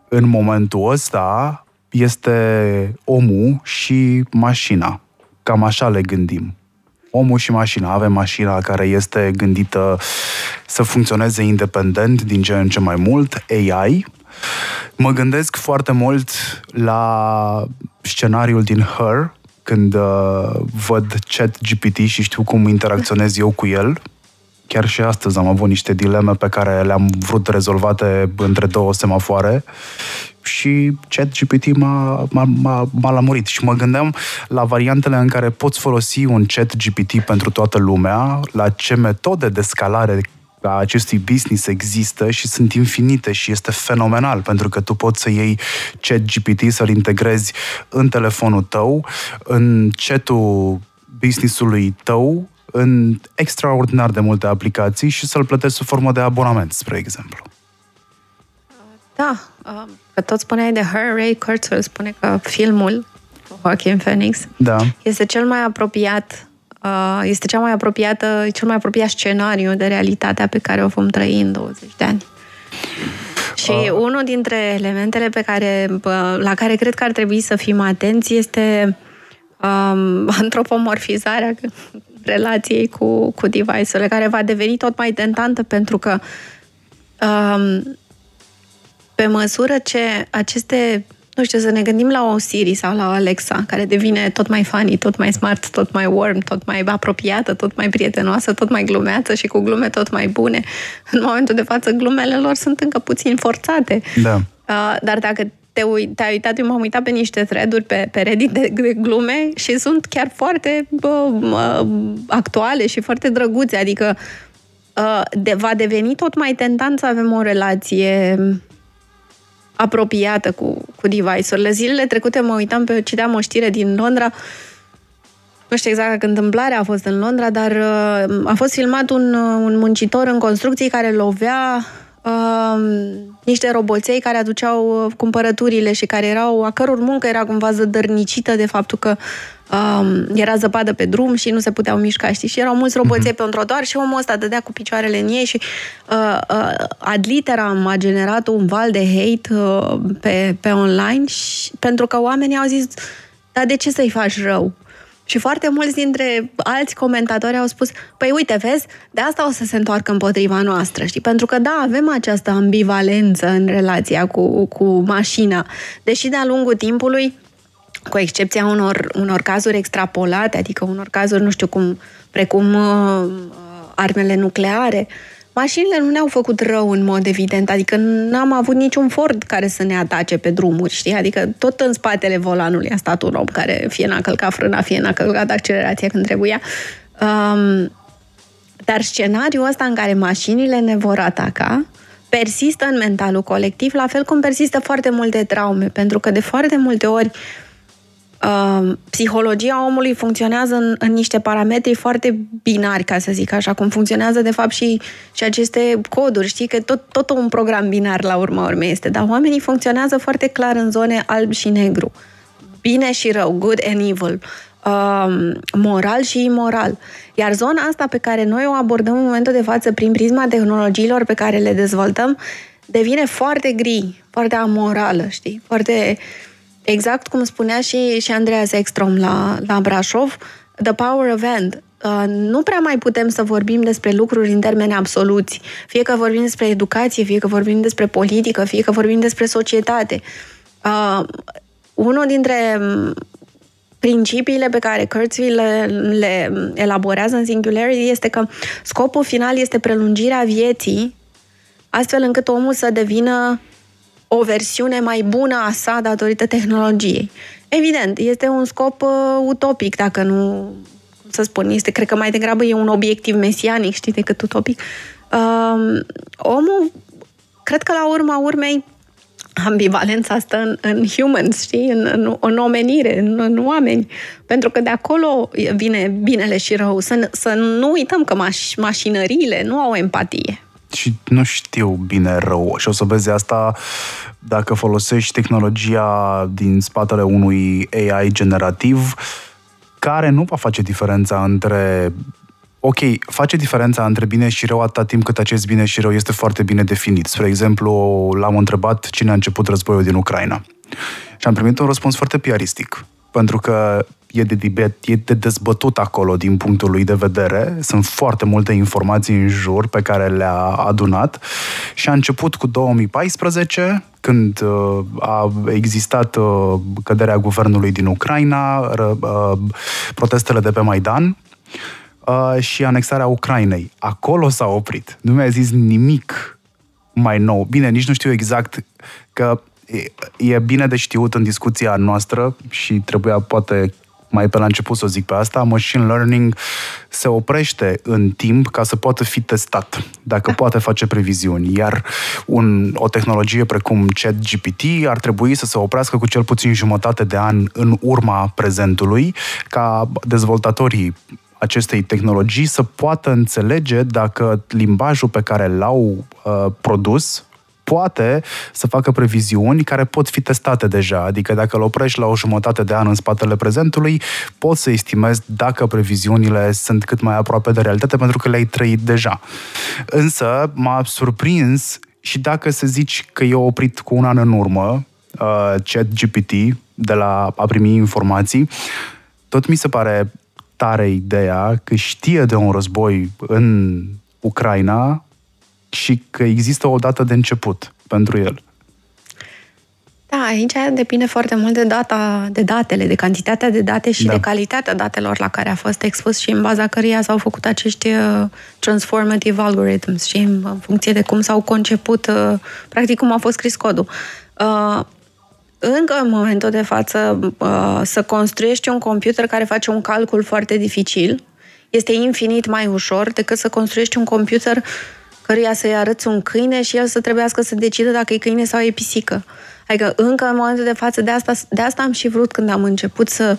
În momentul ăsta este omul și mașina. Cam așa le gândim. Omul și mașina. Avem mașina care este gândită să funcționeze independent din ce în ce mai mult, AI. Mă gândesc foarte mult la scenariul din Her, când uh, văd chat GPT și știu cum interacționez eu cu el, chiar și astăzi am avut niște dileme pe care le-am vrut rezolvate între două semafoare și chat GPT m-a, m-a, m-a, m-a lămurit. Și mă gândeam la variantele în care poți folosi un chat GPT pentru toată lumea, la ce metode de scalare a acestui business există și sunt infinite și este fenomenal pentru că tu poți să iei chat GPT, să-l integrezi în telefonul tău, în chatul businessului tău, în extraordinar de multe aplicații și să-l plătești sub formă de abonament, spre exemplu. Da, că tot spuneai de Her, Ray Kurzweil spune că filmul Joaquin Phoenix da. este cel mai apropiat este cea mai apropiată, cel mai apropiat scenariu de realitatea pe care o vom trăi în 20 de ani. Și uh. unul dintre elementele pe care, la care cred că ar trebui să fim atenți este um, *laughs* antropomorfizarea relației cu, cu device-urile, care va deveni tot mai tentantă pentru că um, pe măsură ce aceste nu știu, să ne gândim la o Siri sau la o Alexa, care devine tot mai funny, tot mai smart, tot mai warm, tot mai apropiată, tot mai prietenoasă, tot mai glumeață și cu glume tot mai bune. În momentul de față, glumele lor sunt încă puțin forțate. Da. Uh, dar dacă te uit, te-ai uitat, eu m-am uitat pe niște thread pe, pe Reddit de, de glume și sunt chiar foarte bă, actuale și foarte drăguțe. Adică uh, de, va deveni tot mai tentant să avem o relație apropiată cu, cu device-urile. Zilele trecute mă uitam pe, citeam o știre din Londra, nu știu exact când întâmplarea a fost în Londra, dar uh, a fost filmat un, uh, un muncitor în construcții care lovea uh, niște roboței care aduceau uh, cumpărăturile și care erau, a căror muncă era cumva zădărnicită de faptul că um, era zăpadă pe drum și nu se puteau mișca, știi? Și erau mulți roboței mm-hmm. pe un trotuar și omul ăsta dădea cu picioarele în ei și uh, uh, ad literam a generat un val de hate uh, pe, pe online și, pentru că oamenii au zis dar de ce să-i faci rău? Și foarte mulți dintre alți comentatori au spus, păi uite, vezi, de asta o să se întoarcă împotriva noastră, știi? Pentru că da, avem această ambivalență în relația cu, cu mașina, deși de-a lungul timpului cu excepția unor, unor cazuri extrapolate, adică unor cazuri, nu știu cum, precum uh, armele nucleare, mașinile nu ne-au făcut rău în mod evident, adică n-am avut niciun Ford care să ne atace pe drumuri, știi? Adică tot în spatele volanului a stat un om care fie n-a călcat frâna, fie n-a călcat accelerația când trebuia. Um, dar scenariul ăsta în care mașinile ne vor ataca persistă în mentalul colectiv, la fel cum persistă foarte multe traume, pentru că de foarte multe ori uh, uh, psihologia omului funcționează în, în niște parametri foarte binari, ca să zic așa, cum funcționează de fapt și, și aceste coduri, știi, că tot, tot un program binar la urma urmei este, dar oamenii funcționează foarte clar în zone alb și negru, bine și rău, good and evil, uh, moral și imoral. Iar zona asta pe care noi o abordăm în momentul de față prin prisma tehnologiilor pe care le dezvoltăm, devine foarte gri, foarte amorală, știi, foarte uh, exact cum spunea și, și Andreea Ekstrom la, la Brașov, the power of end. Uh, nu prea mai putem să vorbim despre lucruri în termeni absoluți. Fie că vorbim despre educație, fie că vorbim despre politică, fie că vorbim despre societate. Uh, unul dintre mm, principiile pe care Kurzweil le, le elaborează în Singularity este că scopul final este prelungirea vieții astfel încât omul să devină o versiune mai bună a sa datorită tehnologiei. Evident, este un scop uh, utopic, dacă nu, cum să spun, este, cred că mai degrabă e un obiectiv mesianic, știi, decât utopic. Uh, omul, cred că la urma urmei, ambivalența asta în, în humans, știi, în, în, în omenire, în, în oameni, pentru că de acolo vine binele și rău. Să, să nu uităm că maș, mașinăriile nu au empatie și nu știu bine rău. Și o să vezi asta dacă folosești tehnologia din spatele unui AI generativ care nu va face diferența între ok, face diferența între bine și rău atâta timp cât acest bine și rău este foarte bine definit. Spre exemplu, l-am întrebat cine a început războiul din Ucraina. Și am primit un răspuns foarte piaristic. Pentru că e de, debet, e de dezbătut acolo din punctul lui de vedere. Sunt foarte multe informații în jur pe care le-a adunat și a început cu 2014, când uh, a existat uh, căderea guvernului din Ucraina, uh, protestele de pe Maidan uh, și anexarea Ucrainei. Acolo s-a oprit. Nu mi-a zis nimic mai nou. Bine, nici nu știu exact că e bine de știut în discuția noastră și trebuia poate mai pe la început să zic pe asta, machine learning se oprește în timp ca să poată fi testat, dacă da. poate face previziuni. Iar un, o tehnologie precum ChatGPT ar trebui să se oprească cu cel puțin jumătate de an în urma prezentului, ca dezvoltatorii acestei tehnologii să poată înțelege dacă limbajul pe care l-au uh, produs poate să facă previziuni care pot fi testate deja. Adică dacă îl oprești la o jumătate de an în spatele prezentului, poți să estimezi dacă previziunile sunt cât mai aproape de realitate pentru că le-ai trăit deja. Însă m-a surprins și dacă să zici că e oprit cu un an în urmă, uh, chat GPT, de la a primi informații, tot mi se pare tare ideea că știe de un război în Ucraina și că există o dată de început pentru el. Da, aici depinde foarte mult de data, de datele, de cantitatea de date și da. de calitatea datelor la care a fost expus și în baza căreia s-au făcut acești uh, transformative algorithms și în funcție de cum s-au conceput, uh, practic cum a fost scris codul. Uh, încă în momentul de față să construiești un computer care face un calcul foarte dificil este infinit mai ușor decât să construiești un computer căruia să-i arăți un câine și el să trebuiască să decidă dacă e câine sau e pisică. Adică încă în momentul de față, de asta, de asta am și vrut când am început să,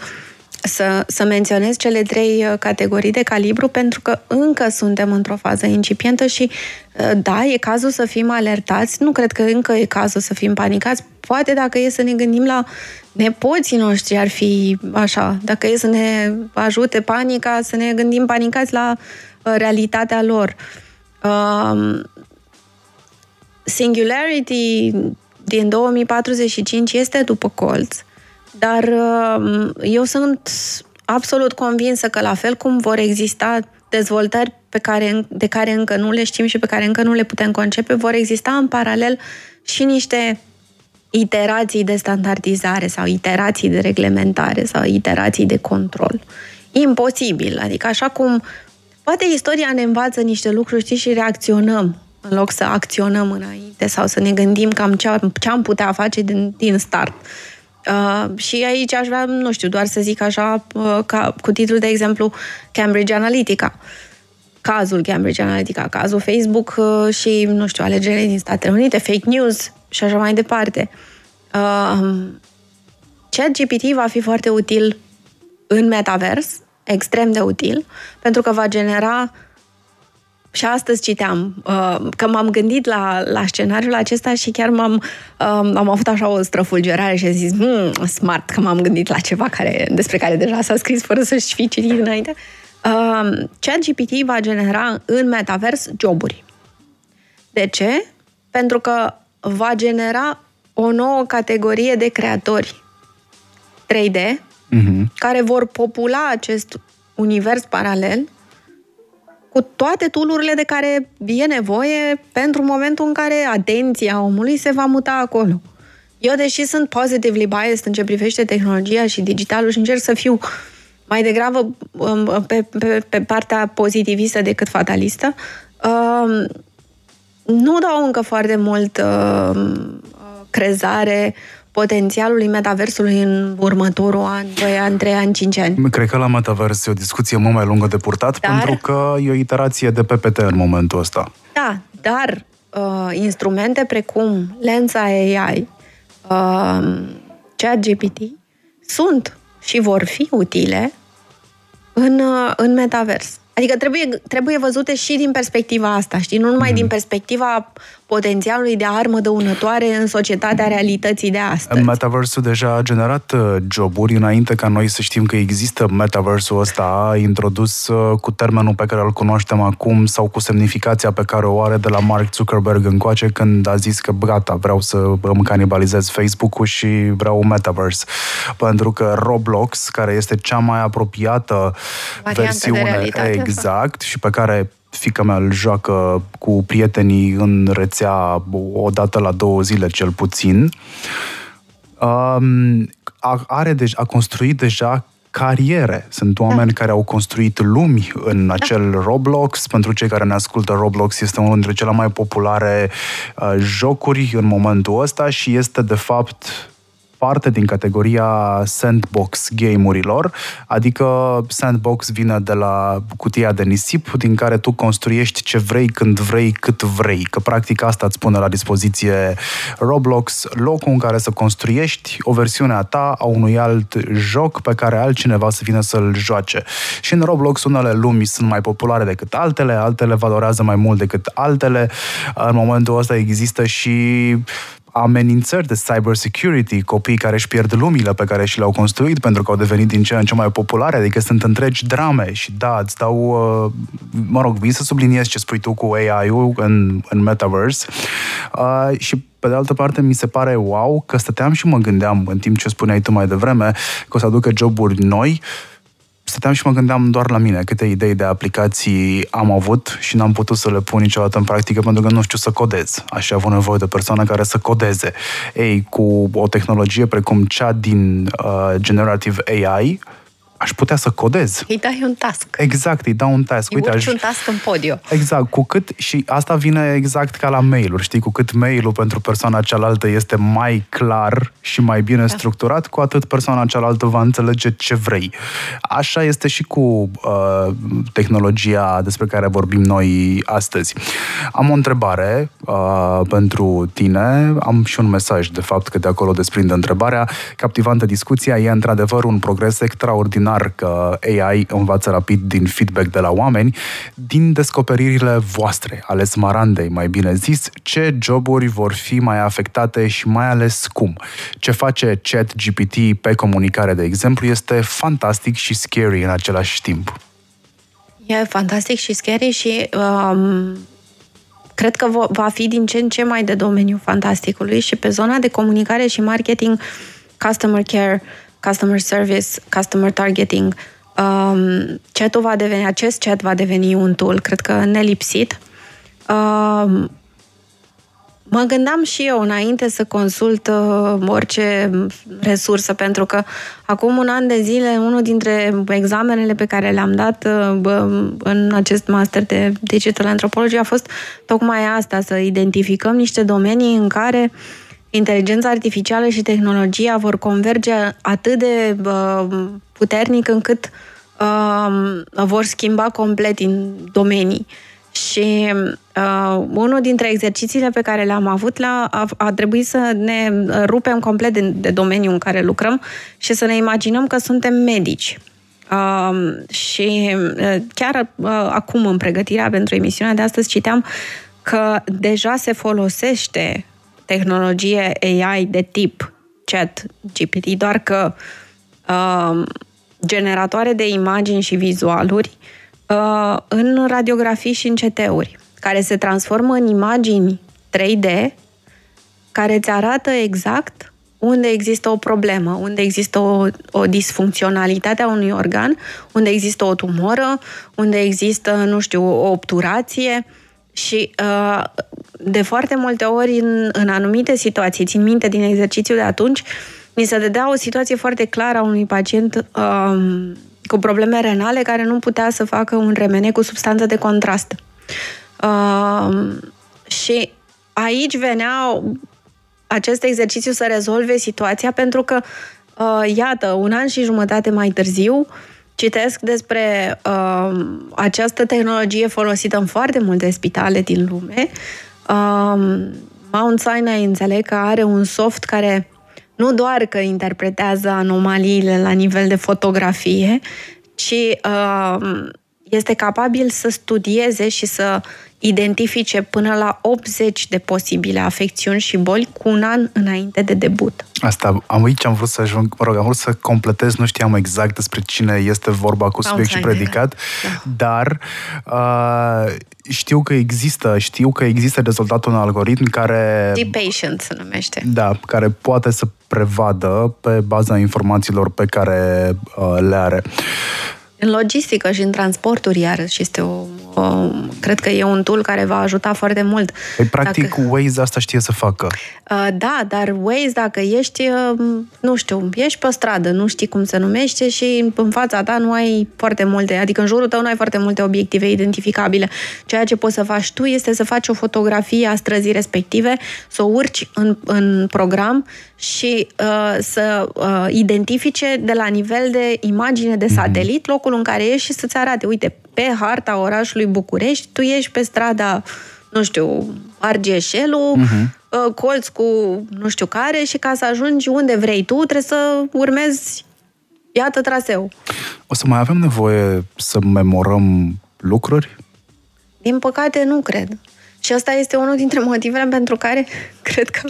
să, să menționez cele trei uh, categorii de calibru, pentru că încă suntem într-o fază incipientă și uh, da, e cazul să fim alertați, nu cred că încă e cazul să fim panicați, poate dacă e să ne gândim la nepoții noștri ar fi așa, dacă e să ne ajute panica, să ne gândim panicați la uh, realitatea lor. Uh, Singularity din 2045 este după colț, dar uh, eu sunt absolut convinsă că la fel cum vor exista dezvoltări pe care, de care încă nu le știm și pe care încă nu le putem concepe, vor exista în paralel și niște iterații de standardizare sau iterații de reglementare sau iterații de control. Imposibil. Adică așa cum poate istoria ne învață niște lucruri, știi, și reacționăm în loc să acționăm înainte sau să ne gândim cam ce, ce am putea face din, din start. Uh, și aici aș vrea, nu știu, doar să zic așa, uh, ca, cu titlul de exemplu Cambridge Analytica. Cazul Cambridge Analytica, cazul Facebook uh, și, nu știu, alegerile din Statele Unite, fake news și așa mai departe. Uh, ChatGPT va fi foarte util în metavers, extrem de util, pentru că va genera și astăzi citeam uh, că m-am gândit la, la scenariul acesta și chiar m-am uh, am avut așa o străfulgerare și am zis, hmm, smart că m-am gândit la ceva care, despre care deja s-a scris *laughs* fără să-și fi citit înainte. Uh, ChatGPT va genera în metavers joburi. De ce? Pentru că va genera o nouă categorie de creatori 3D uh-huh. Mhm. care vor popula acest univers paralel cu toate tulurile de care e nevoie pentru momentul în care atenția omului se va muta acolo. Eu, deși sunt positively biased în ce privește tehnologia și digitalul și încerc să fiu mai degrabă um, pe, pe, pe partea pozitivistă decât fatalistă, um, nu dau încă foarte mult um, crezare potențialului metaversului în următorul an, 2 ani, 3 ani, 5 ani? Cred că la metavers e o discuție mult mai lungă de purtat, dar... pentru că e o iterație de PPT în momentul ăsta. Da, dar uh, instrumente precum Lensa AI, uh, ChatGPT, sunt și vor fi utile în, uh, în metavers. Adică trebuie, trebuie văzute și din perspectiva asta, știi? Nu numai mm. din perspectiva potențialului de armă dăunătoare în societatea realității de astăzi. Metaversul deja a generat uh, joburi înainte ca noi să știm că există metaversul ăsta, a introdus uh, cu termenul pe care îl cunoaștem acum sau cu semnificația pe care o are de la Mark Zuckerberg încoace când a zis că gata, vreau să îmi canibalizez Facebook-ul și vreau un metaverse. Pentru că Roblox, care este cea mai apropiată Variantă versiune exact și pe care fica mea îl joacă cu prietenii în rețea o dată la două zile cel puțin. Um, a, are de, a construit deja cariere. Sunt oameni da. care au construit lumi în da. acel da. Roblox. Pentru cei care ne ascultă, Roblox este unul dintre cele mai populare uh, jocuri în momentul ăsta și este, de fapt, parte din categoria sandbox game-urilor, adică sandbox vine de la cutia de nisip din care tu construiești ce vrei, când vrei, cât vrei, că practic asta îți pune la dispoziție Roblox, locul în care să construiești o versiune a ta a unui alt joc pe care altcineva să vină să-l joace. Și în Roblox unele lumi sunt mai populare decât altele, altele valorează mai mult decât altele. În momentul ăsta există și amenințări de cybersecurity, copii care își pierd lumile pe care și le-au construit pentru că au devenit din ce în ce mai populare, adică sunt întregi drame. Și da, îți dau, uh, mă rog, vin să subliniez ce spui tu cu AI-ul în, în Metaverse. Uh, și pe de altă parte, mi se pare wow că stăteam și mă gândeam în timp ce spuneai tu mai devreme că o să aducă joburi noi stăteam și mă gândeam doar la mine câte idei de aplicații am avut și n-am putut să le pun niciodată în practică pentru că nu știu să codez. Aș avea nevoie de persoană care să codeze. Ei, cu o tehnologie precum cea din uh, Generative AI, aș putea să codez. Îi dai un task. Exact, îi dau un task. Îi Uite, aș... un task în podio. Exact, cu cât, și asta vine exact ca la mail-uri, știi, cu cât mail-ul pentru persoana cealaltă este mai clar și mai bine da. structurat, cu atât persoana cealaltă va înțelege ce vrei. Așa este și cu uh, tehnologia despre care vorbim noi astăzi. Am o întrebare uh, pentru tine, am și un mesaj, de fapt, că de acolo desprinde întrebarea. Captivantă discuția, e într-adevăr un progres extraordinar extraordinar că AI învață rapid din feedback de la oameni, din descoperirile voastre, ale smarandei, mai bine zis, ce joburi vor fi mai afectate și mai ales cum. Ce face chat GPT pe comunicare, de exemplu, este fantastic și scary în același timp. E fantastic și scary și um, cred că va fi din ce în ce mai de domeniu fantasticului și pe zona de comunicare și marketing, customer care, customer service, customer targeting, um, chat va deveni, acest chat va deveni un tool, cred că nelipsit. Um, mă gândeam și eu înainte să consult uh, orice resursă, pentru că acum un an de zile, unul dintre examenele pe care le-am dat uh, în acest master de Digital Anthropology a fost tocmai asta, să identificăm niște domenii în care uh, inteligența artificială și tehnologia vor converge atât de uh, puternic încât uh, vor schimba complet în domenii. Și uh, unul dintre exercițiile pe care le-am avut la, a, a trebuit să ne rupem complet de, de domeniul în care lucrăm și să ne imaginăm că suntem medici. Uh, și uh, chiar uh, acum, în pregătirea pentru emisiunea de astăzi, citeam că deja se folosește tehnologie AI de tip chat GPT, doar că uh, generatoare de imagini și vizualuri uh, în radiografii și în CT-uri, care se transformă în imagini 3D care îți arată exact unde există o problemă, unde există o, o disfuncționalitate a unui organ, unde există o tumoră, unde există, nu știu, o obturație și uh, de foarte multe ori, în, în anumite situații, țin minte din exercițiul de atunci, mi se dădea o situație foarte clară a unui pacient um, cu probleme renale care nu putea să facă un remene cu substanță de contrast. Um, și aici venea acest exercițiu să rezolve situația pentru că, uh, iată, un an și jumătate mai târziu, uh, Citesc despre uh, această tehnologie folosită în foarte multe spitale din lume. Uh, Mount Sinai înțeleg că are un soft care nu doar că interpretează anomaliile la nivel de fotografie, ci uh, este capabil să studieze și să identifice până la 80 de posibile afecțiuni și boli cu un an înainte de debut. Asta, am aici am vrut să ajung, mă rog, am vrut să completez, nu știam exact despre cine este vorba cu subiect și predicat, da. dar uh, știu că există, știu că există dezvoltat un algoritm care... Deep Patient se numește. Da, care poate să prevadă pe baza informațiilor pe care uh, le are. În logistică și în transporturi, iarăși, este o, o... Cred că e un tool care va ajuta foarte mult. Păi, practic, dacă... Waze asta știe să facă. Uh, da, dar Waze, dacă ești, uh, nu știu, ești pe stradă, nu știi cum se numește și în fața ta nu ai foarte multe, adică în jurul tău nu ai foarte multe obiective identificabile. Ceea ce poți să faci tu este să faci o fotografie a străzii respective, să o urci în, în program și uh, să uh, identifice de la nivel de imagine de mhm. satelit locul în care ești și să-ți arate, uite, pe harta orașului București, tu ești pe strada, nu știu, Argeșelu, uh-huh. uh, colț cu nu știu care și ca să ajungi unde vrei tu, trebuie să urmezi, iată, traseu. O să mai avem nevoie să memorăm lucruri? Din păcate, nu cred. Și asta este unul dintre motivele pentru care cred că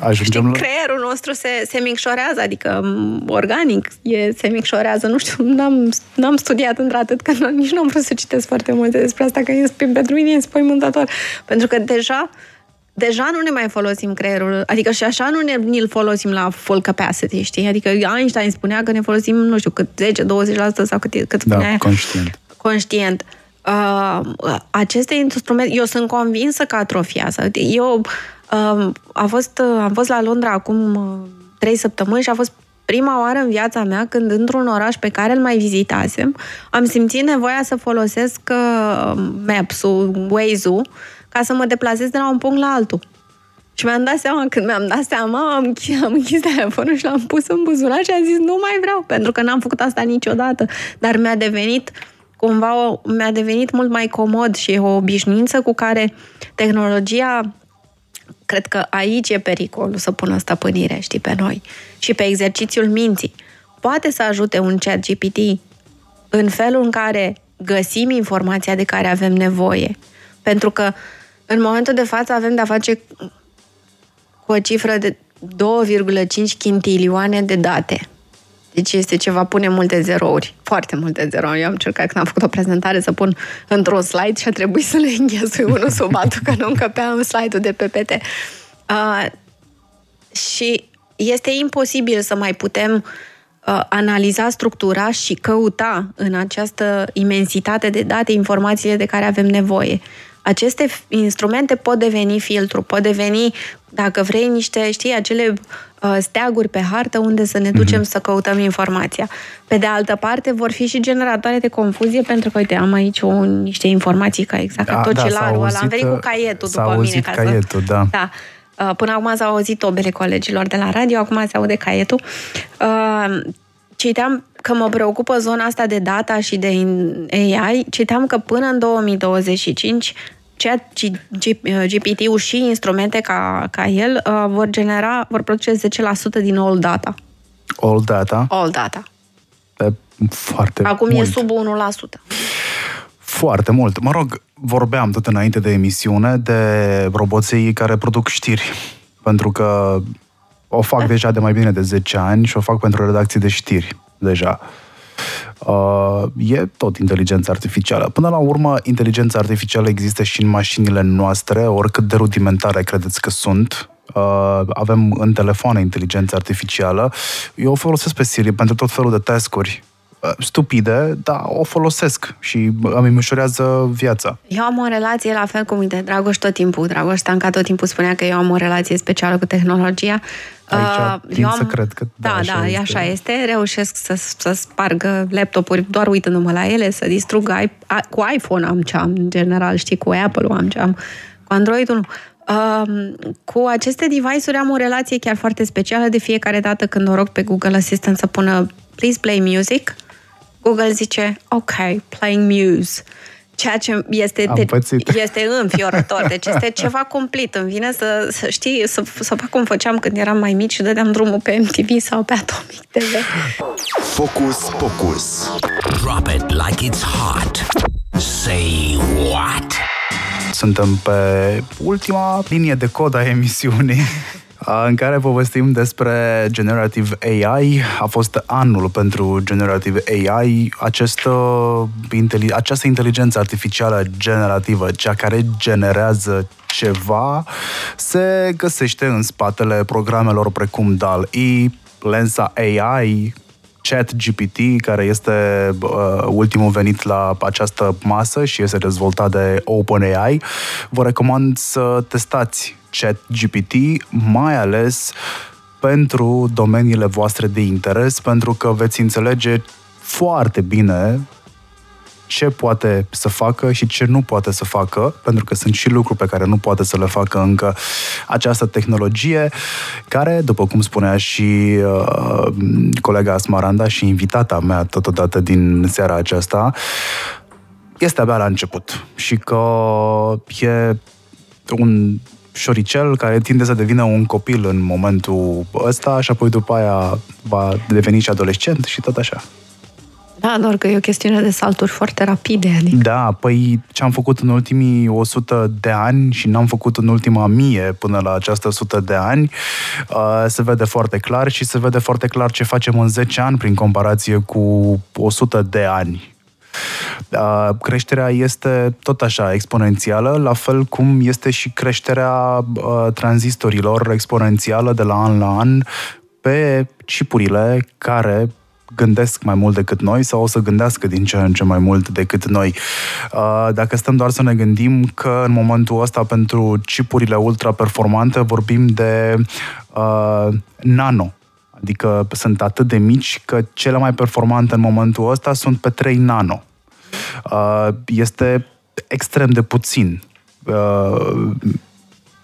Ajungem știi, creierul nostru se, se micșorează, adică organic e, se micșorează. Nu știu, n-am, n-am studiat într-atât că nici nu am vrut să citesc foarte multe despre asta, că pentru mine e înspăimântător. Pentru că deja deja nu ne mai folosim creierul, adică și așa nu ne, ne-l folosim la full capacity, știi? Adică Einstein spunea că ne folosim, nu știu, cât 10-20% sau cât, cât spunea da, conștient. Conștient. Uh, aceste instrumente, eu sunt convinsă că atrofiază. Eu uh, am, fost, uh, am fost la Londra acum uh, trei săptămâni și a fost prima oară în viața mea când într-un oraș pe care îl mai vizitasem, am simțit nevoia să folosesc uh, Maps-ul, Waze-ul, ca să mă deplasez de la un punct la altul. Și mi-am dat seama, când mi-am dat seama, am închis, am închis telefonul și l-am pus în buzunar și am zis, nu mai vreau, pentru că n-am făcut asta niciodată. Dar mi-a devenit cumva, mi-a devenit mult mai comod și o obișnuință cu care tehnologia cred că aici e pericolul să pună stăpânire, știi, pe noi și pe exercițiul minții. Poate să ajute un chat GPT în felul în care găsim informația de care avem nevoie. Pentru că în momentul de față avem de-a face cu o cifră de 2,5 quintilioane de date. Deci este ceva, pune multe zerouri, foarte multe zerouri. Eu am încercat când am făcut o prezentare să pun într-un slide și a trebuit să le înghesui *laughs* unul sub altul, că nu încăpea în slide-ul de PPT. Uh, și este imposibil să mai putem uh, analiza structura și căuta în această imensitate de date informațiile de care avem nevoie aceste instrumente pot deveni filtru, pot deveni, dacă vrei, niște, știi, acele uh, steaguri pe hartă unde să ne ducem mm-hmm. să căutăm informația. Pe de altă parte, vor fi și generatoare de confuzie, pentru că, uite, am aici o, niște informații ca exact ca tot da, ăla. Am venit cu caietul după mine. Ca caietul, să... da. da. Uh, până acum s-au auzit tobele colegilor de la radio, acum se aude caietul. Uh, citeam că mă preocupă zona asta de data și de AI, citeam că până în 2025 chat GPT-ul și instrumente ca, ca el uh, vor genera, vor produce 10% din all data. All data? All data. Pe foarte Acum mult. e sub 1%. Foarte mult. Mă rog, vorbeam tot înainte de emisiune de roboții care produc știri. Pentru că o fac da. deja de mai bine de 10 ani și o fac pentru redacții de știri deja. Uh, e tot inteligența artificială. Până la urmă, inteligența artificială există și în mașinile noastre, oricât de rudimentare credeți că sunt. Uh, avem în telefoane inteligența artificială. Eu o folosesc pe Siri pentru tot felul de task-uri Uh, stupide, dar o folosesc și îmi ușurează viața. Eu am o relație la fel cum uite, Dragoș tot timpul, Dragoș Stanca tot timpul spunea că eu am o relație specială cu tehnologia. Aici uh, eu am... să cred că da, da, așa da este. așa este. Reușesc să, să spargă laptopuri doar uitându-mă la ele, să distrug cu iPhone am ce am, în general, știi, cu Apple am ce am, cu Android-ul nu. Uh, cu aceste device-uri am o relație chiar foarte specială de fiecare dată când o rog pe Google Assistant să pună please play music, uh, Google zice, ok, playing Muse. Ceea ce este, de, *laughs* este înfiorător. Deci este ceva complet. Îmi vine să, să știi, să, să fac cum făceam când eram mai mici și dădeam drumul pe MTV sau pe Atomic TV. Focus, focus. Drop it like it's hot. Say what? Suntem pe ultima linie de cod a emisiunii în care povestim despre Generative AI. A fost anul pentru Generative AI. Această, această inteligență artificială generativă, cea care generează ceva, se găsește în spatele programelor precum DAL-E, Lensa AI, Chat GPT, care este uh, ultimul venit la această masă și este dezvoltat de OpenAI. Vă recomand să testați Chat GPT, mai ales pentru domeniile voastre de interes, pentru că veți înțelege foarte bine ce poate să facă și ce nu poate să facă, pentru că sunt și lucruri pe care nu poate să le facă încă această tehnologie, care, după cum spunea și uh, colega Smaranda și invitata mea totodată din seara aceasta, este abia la început și că e un șoricel care tinde să devină un copil în momentul ăsta și apoi după aia va deveni și adolescent și tot așa. Da, doar că e o chestiune de salturi foarte rapide. Adică. Da, păi ce am făcut în ultimii 100 de ani și n-am făcut în ultima mie până la această 100 de ani, uh, se vede foarte clar și se vede foarte clar ce facem în 10 ani prin comparație cu 100 de ani. Uh, creșterea este tot așa exponențială, la fel cum este și creșterea uh, tranzistorilor exponențială de la an la an pe chipurile care gândesc mai mult decât noi sau o să gândească din ce în ce mai mult decât noi. Uh, dacă stăm doar să ne gândim că în momentul ăsta pentru chipurile ultra-performante vorbim de uh, nano, Adică sunt atât de mici că cele mai performante în momentul ăsta sunt pe 3 nano. Uh, este extrem de puțin. Uh,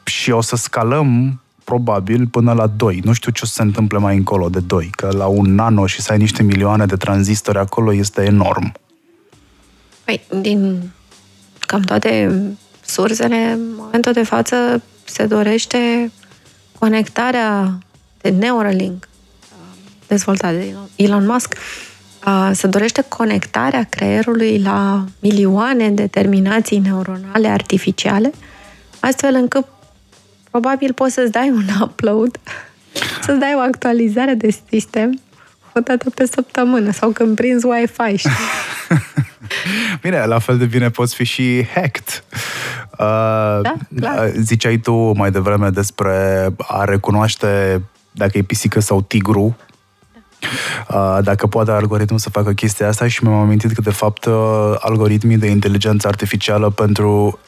și o să scalăm probabil până la 2. Nu știu ce o să se întâmple mai încolo de 2, că la un nano și să ai niște milioane de tranzistori acolo este enorm. Păi, din cam toate sursele, în momentul de față se dorește conectarea de Neuralink dezvoltat de Elon Musk, se dorește conectarea creierului la milioane de terminații neuronale artificiale, astfel încât probabil poți să-ți dai un upload, să-ți dai o actualizare de sistem o dată pe săptămână sau când prinzi Wi-Fi, știi? *laughs* Bine, la fel de bine poți fi și hacked. Uh, da, clar. Ziceai tu mai devreme despre a recunoaște dacă e pisică sau tigru Uh, dacă poate algoritmul să facă chestia asta și mi-am amintit că, de fapt, uh, algoritmii de inteligență artificială pentru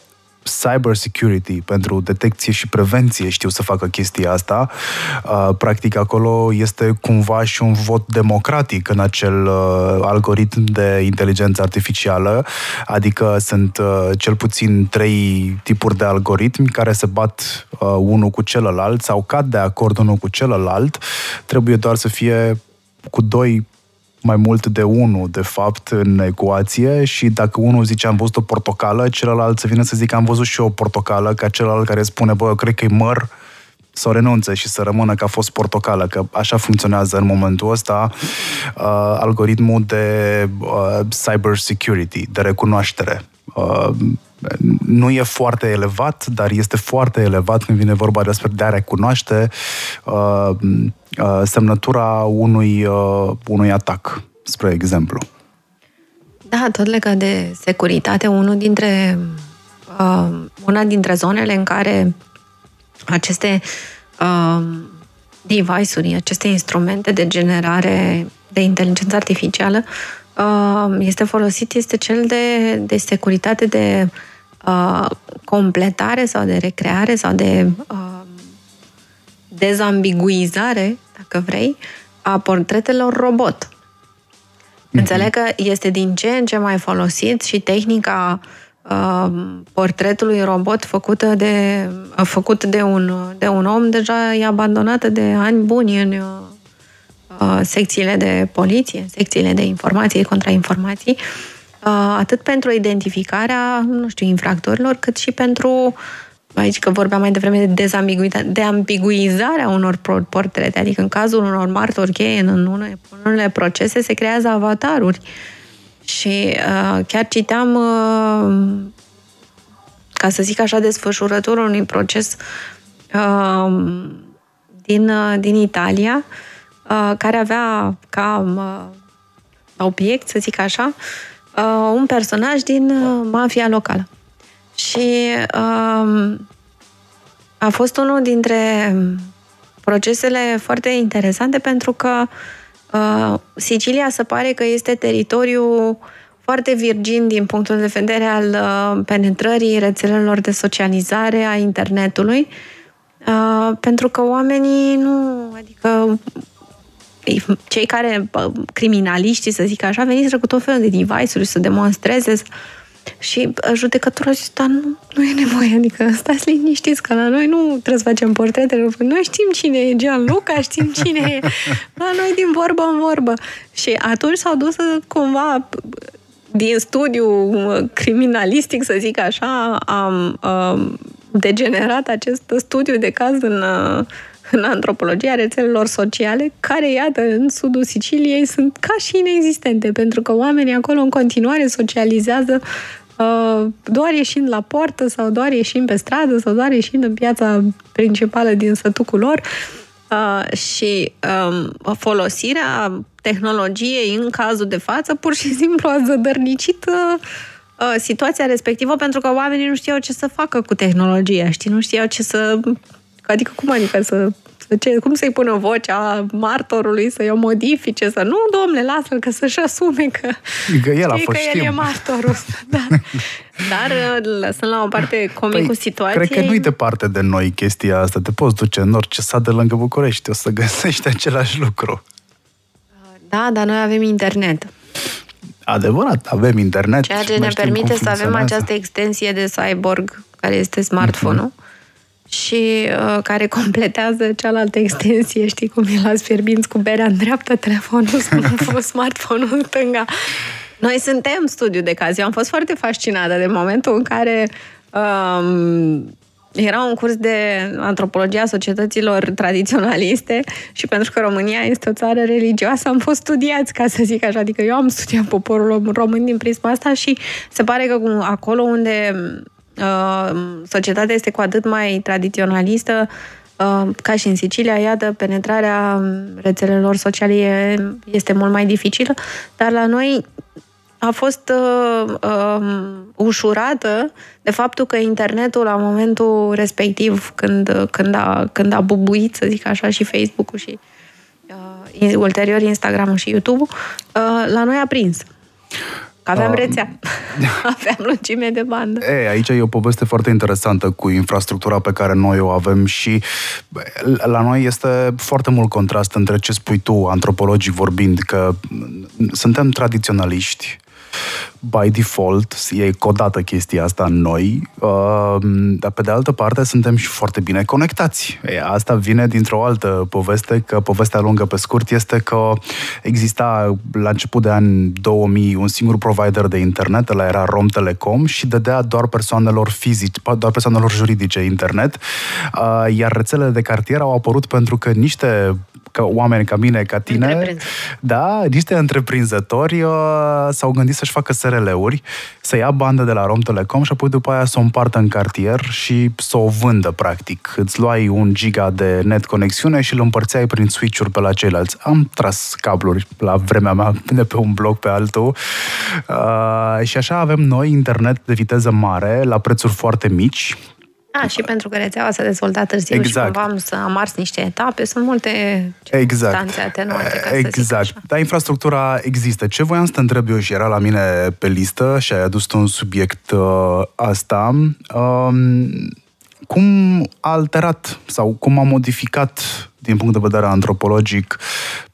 cyber security, pentru detecție și prevenție știu să facă chestia asta. Uh, practic acolo este cumva și un vot democratic în acel algoritm de inteligență artificială, adică sunt cel puțin trei tipuri de algoritmi care se bat unul cu celălalt sau cad de acord unul cu celălalt. Trebuie doar să fie cu doi mai mult de unul, de fapt, în ecuație și dacă unul zice am văzut o portocală, celălalt să vină să zică am văzut și eu o portocală, ca celălalt care spune, bă, eu cred că e măr, să o renunțe și să rămână că a fost portocală, că așa funcționează în momentul ăsta uh, algoritmul de uh, cyber security, de recunoaștere. Uh, nu e foarte elevat, dar este foarte elevat când vine vorba despre de a recunoaște uh, uh, semnătura unui, uh, unui atac, spre exemplu. Da, tot legat de securitate, unul dintre, uh, una dintre zonele în care aceste uh, device-uri, aceste instrumente de generare de inteligență artificială uh, este folosit este cel de, de securitate de uh, completare sau de recreare sau de uh, dezambiguizare, dacă vrei, a portretelor robot. Mm-hmm. Înțeleg că este din ce în ce mai folosit și tehnica uh, portretului robot făcută de, uh, făcut de un, de un om deja e abandonată de ani buni în uh, secțiile de poliție, secțiile de informații, contrainformații. Uh, atât pentru identificarea, nu știu, infractorilor, cât și pentru aici că vorbeam mai devreme de de ambiguizarea unor portrete, adică în cazul unor martori cheie în unele, în unele procese se creează avataruri. Și uh, chiar citeam, uh, ca să zic așa, desfășurătorul unui proces uh, din, uh, din Italia, uh, care avea ca uh, obiect, să zic așa, uh, un personaj din uh, mafia locală. Și uh, a fost unul dintre procesele foarte interesante pentru că uh, Sicilia se pare că este teritoriu foarte virgin din punctul de vedere al uh, penetrării rețelelor de socializare a internetului, uh, pentru că oamenii nu, adică cei care, criminaliștii, să zic așa, veniți cu tot felul de device-uri să demonstreze și judecătorul zice, dar nu, nu e nevoie, adică stați liniștiți că la noi nu trebuie să facem portretele, noi știm cine e Gianluca, știm cine e, la noi din vorbă în vorbă. Și atunci s-au dus cumva din studiu criminalistic, să zic așa, am, am degenerat acest studiu de caz în în antropologia rețelelor sociale, care, iată, în sudul Siciliei sunt ca și inexistente, pentru că oamenii acolo în continuare socializează uh, doar ieșind la poartă sau doar ieșind pe stradă sau doar ieșind în piața principală din sătucul lor. Uh, și um, folosirea tehnologiei în cazul de față pur și simplu a zădărnicit uh, uh, situația respectivă pentru că oamenii nu știau ce să facă cu tehnologia, știi? Nu știau ce să... Adică cum adică să ce, cum să-i pună vocea martorului, să-i o modifice, să nu, domne, lasă-l că să-și asume că, că el, a fost, că el e martorul. *laughs* da. Dar lăsând la o parte comicul păi, situației... Cred că nu-i departe de noi chestia asta. Te poți duce în orice sat de lângă București, o să găsești *laughs* același lucru. Da, dar noi avem internet. Adevărat, avem internet. Ceea ce ne permite să avem această extensie de cyborg, care este smartphone-ul. Mm-hmm și uh, care completează cealaltă extensie, știi cum e la fierbinți cu berea în dreapta, telefonul, smartphone-ul în stânga. Noi suntem studiu de caz. Eu am fost foarte fascinată de momentul în care um, era un curs de antropologia societăților tradiționaliste și pentru că România este o țară religioasă, am fost studiați, ca să zic așa. Adică eu am studiat poporul român din prisma asta și se pare că acolo unde Uh, societatea este cu atât mai tradiționalistă, uh, ca și în Sicilia, iată, penetrarea rețelelor sociale este mult mai dificilă, dar la noi a fost uh, uh, ușurată de faptul că internetul la momentul respectiv, când, când, a, când a bubuit, să zic așa, și Facebook-ul și uh, ulterior Instagram-ul și YouTube-ul, uh, la noi a prins. Aveam rețea. *laughs* Aveam lungime de bandă. E, aici e o poveste foarte interesantă cu infrastructura pe care noi o avem și la noi este foarte mult contrast între ce spui tu, antropologic vorbind, că suntem tradiționaliști, by default, e codată chestia asta în noi, uh, dar pe de altă parte suntem și foarte bine conectați. Asta vine dintr-o altă poveste, că povestea lungă pe scurt este că exista la început de an 2000 un singur provider de internet, ăla era Rom Telecom și dădea doar persoanelor fizice, doar persoanelor juridice internet, uh, iar rețelele de cartier au apărut pentru că niște că oameni ca mine, ca tine, da, niște întreprinzători uh, s-au gândit să-și facă SRL-uri, să ia bandă de la Rom Telecom și apoi după aia să o împartă în cartier și să o vândă, practic. Îți luai un giga de net conexiune și îl împărțeai prin switch-uri pe la ceilalți. Am tras cabluri la vremea mea de pe un bloc pe altul uh, și așa avem noi internet de viteză mare la prețuri foarte mici, da, și pentru că rețeaua s-a dezvoltat târziu exact. și cumva să am ars niște etape, sunt multe exact. stanțe atenuate, ca Exact. Să Dar infrastructura există. Ce voiam să te întreb eu și era la mine pe listă și ai adus un subiect uh, asta, um, cum a alterat sau cum a modificat din punct de vedere antropologic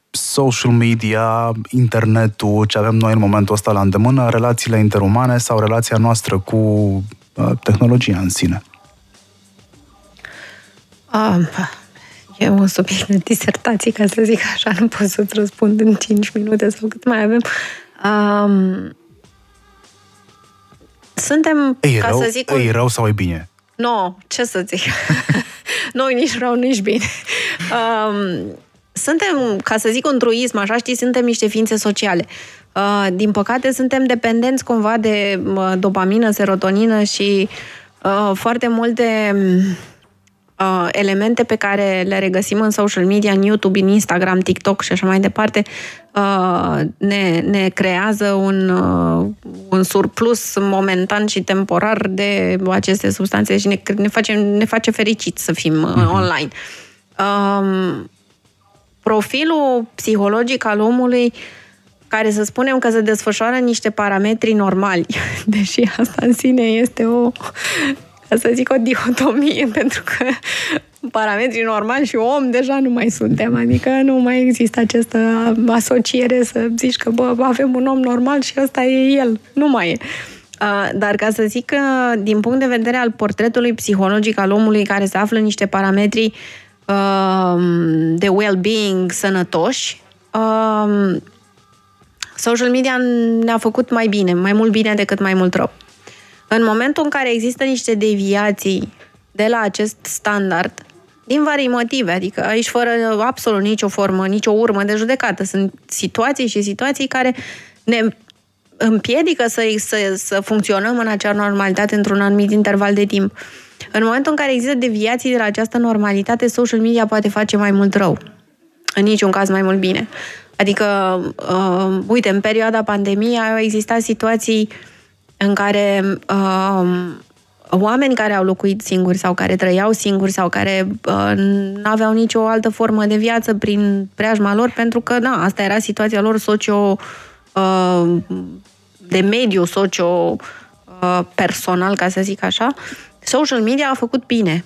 social media, internetul, ce avem noi în momentul ăsta la îndemână, relațiile interumane sau relația noastră cu uh, tehnologia în sine? Um, e un subiect de disertație, ca să zic așa, nu pot să-ți răspund în 5 minute sau cât mai avem. Um, suntem, e ca rău, să zic... E rău sau e bine? Nu, no, ce să zic. *laughs* Noi nici rău, nici bine. Um, suntem, ca să zic un truism, așa știi, suntem niște ființe sociale. Uh, din păcate, suntem dependenți cumva de uh, dopamină, serotonină și uh, foarte multe uh, elemente pe care le regăsim în social media, în YouTube, în Instagram, TikTok și așa mai departe, uh, ne, ne creează un, uh, un surplus momentan și temporar de aceste substanțe și ne, ne, face, ne face fericit să fim uh, uh-huh. online. Uh, profilul psihologic al omului care să spunem că se desfășoară niște parametri normali, *laughs* deși asta în sine este o ca să zic o dihotomie, *laughs* pentru că parametrii normali și om deja nu mai suntem, adică nu mai există această asociere să zici că bă, avem un om normal și ăsta e el. Nu mai e. Dar ca să zic că din punct de vedere al portretului psihologic al omului care se află în niște parametri de well-being sănătoși, social media ne-a făcut mai bine, mai mult bine decât mai mult rău. În momentul în care există niște deviații de la acest standard, din vari motive, adică aici fără absolut nicio formă, nicio urmă de judecată. Sunt situații și situații care ne împiedică să, să, să funcționăm în acea normalitate într-un anumit interval de timp. În momentul în care există deviații de la această normalitate, social media poate face mai mult rău. În niciun caz mai mult bine. Adică, uh, uite, în perioada pandemiei au existat situații în care uh, oameni care au locuit singuri sau care trăiau singuri sau care uh, nu aveau nicio altă formă de viață prin preajma lor, pentru că, da, asta era situația lor socio uh, de mediu socio uh, personal, ca să zic așa, social media a făcut bine.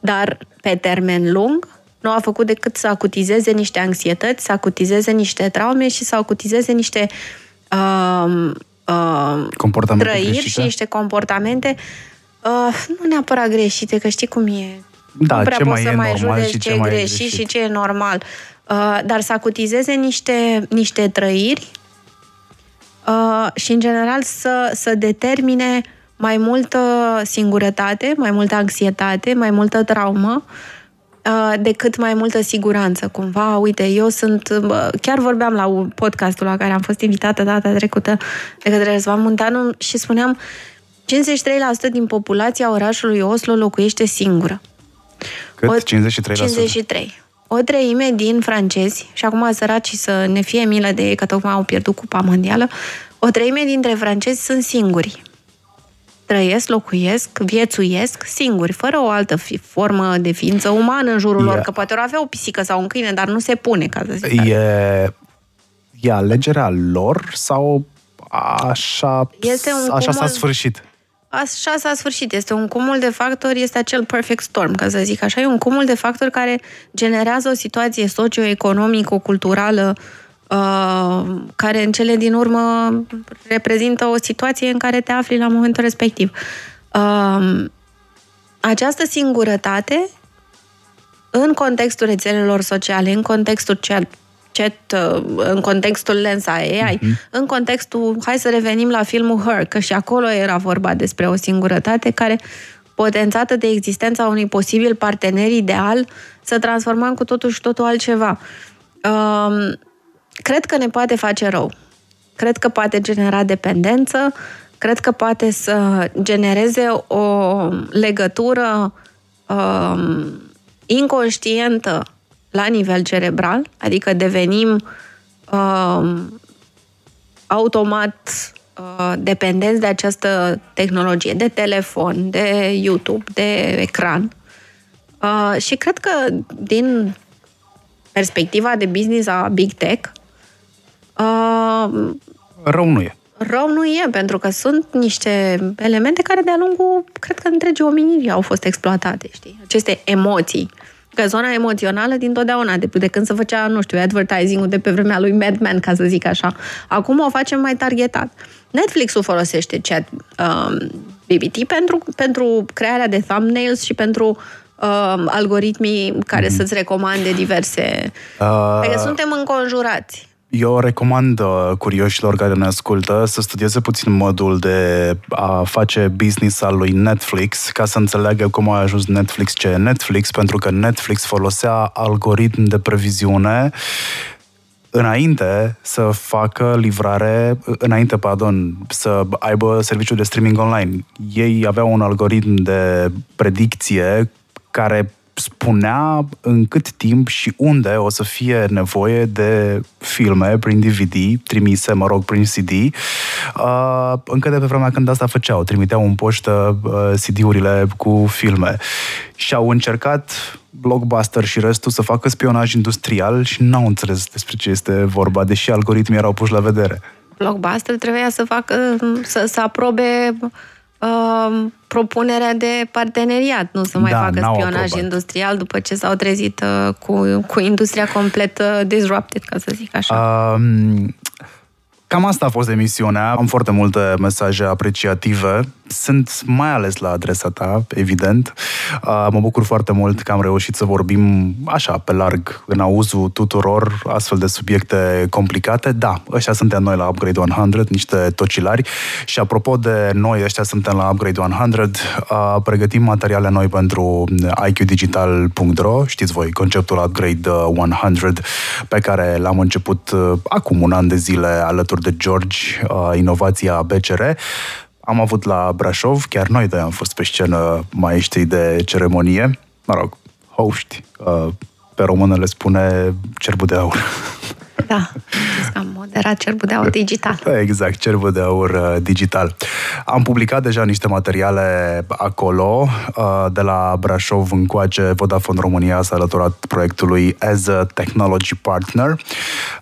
Dar pe termen lung nu a făcut decât să acutizeze niște anxietăți, să acutizeze niște traume și să acutizeze niște uh, uh, comportamente trăiri greșite. și niște comportamente uh, nu neapărat greșite, că știi cum e. Da, nu prea ce poți mai să e mai normal judeci și ce ce e mai e greșit, greșit. și ce e normal. Uh, dar să acutizeze niște, niște trăiri uh, și, în general, să, să determine mai multă singurătate, mai multă anxietate, mai multă traumă, uh, decât mai multă siguranță. Cumva, uite, eu sunt... uh, Chiar vorbeam la un- podcastul la care am fost invitată data trecută de către Răzvan Muntanu și spuneam 53% din populația orașului Oslo locuiește singură. Cât? 53%. 53. O treime din francezi, și acum săracii să ne fie milă de ei că tocmai au pierdut cupa mondială, o treime dintre francezi sunt singuri. Trăiesc, locuiesc, viețuiesc singuri, fără o altă fi, formă de ființă umană în jurul E- lor, că poate ori avea o pisică sau un câine, dar nu se pune, ca să zic așa. E, e alegerea lor sau așa, Este un așa s-a cumul- sfârșit? Așa s-a sfârșit. Este un cumul de factori, este acel perfect storm, ca să zic așa. E un cumul de factori care generează o situație socioeconomico-culturală uh, care în cele din urmă reprezintă o situație în care te afli la momentul respectiv. Uh, această singurătate în contextul rețelelor sociale, în contextul chat, chat uh, în contextul lensa AI, uh-huh. în contextul, hai să revenim la filmul Her, că și acolo era vorba despre o singurătate care potențată de existența unui posibil partener ideal, să transformăm cu totul și totul altceva. Um, cred că ne poate face rău. Cred că poate genera dependență, cred că poate să genereze o legătură um, inconștientă la nivel cerebral, adică devenim um, automat uh, dependenți de această tehnologie, de telefon, de YouTube, de ecran. Uh, și cred că din perspectiva de business a Big Tech, uh, Rău nu e. rău nu e, pentru că sunt niște elemente care de-a lungul, cred că întregi omeniri au fost exploatate, știi? Aceste emoții. Că zona emoțională din totdeauna, de, de când se făcea, nu știu, advertising-ul de pe vremea lui Mad Men, ca să zic așa. Acum o facem mai targetat. Netflix-ul folosește chat um, BBT pentru, pentru crearea de thumbnails și pentru um, algoritmii care mm-hmm. să-ți recomande diverse... Uh, Adică suntem înconjurați. Eu recomand uh, curioșilor care ne ascultă să studieze puțin modul de a face business al lui Netflix ca să înțeleagă cum a ajuns Netflix ce e Netflix, pentru că Netflix folosea algoritm de previziune înainte să facă livrare, înainte, pardon, să aibă serviciul de streaming online. Ei aveau un algoritm de predicție care spunea în cât timp și unde o să fie nevoie de filme prin DVD, trimise, mă rog, prin CD, uh, încă de pe vremea când asta făceau, trimiteau în poștă uh, CD-urile cu filme. Și au încercat Blockbuster și restul să facă spionaj industrial și n-au înțeles despre ce este vorba, deși algoritmii erau puși la vedere. Blockbuster trebuia să facă, să, să aprobe uh, propunerea de parteneriat, nu să mai Da, facă n-au spionaj aprobat. industrial după ce s-au trezit uh, cu, cu industria complet uh, disrupted, ca să zic așa. Um, cam asta a fost emisiunea. Am foarte multe mesaje apreciative. Sunt mai ales la adresa ta, evident. Uh, mă bucur foarte mult că am reușit să vorbim așa, pe larg, în auzul tuturor astfel de subiecte complicate. Da, ăștia suntem noi la Upgrade 100, niște tocilari. Și apropo de noi, ăștia suntem la Upgrade 100, uh, pregătim materiale noi pentru iqdigital.ro, știți voi, conceptul Upgrade uh, 100, pe care l-am început uh, acum un an de zile alături de George, uh, inovația BCR. Am avut la Brașov, chiar noi doi am fost pe scenă maestrii de ceremonie, mă rog, hoști, uh, pe română le spune cerbul de aur. *laughs* Da, am moderat cerbul de aur digital. Exact, cerbul de aur uh, digital. Am publicat deja niște materiale acolo. Uh, de la Brașov încoace, Vodafone România s-a alăturat proiectului as a technology partner,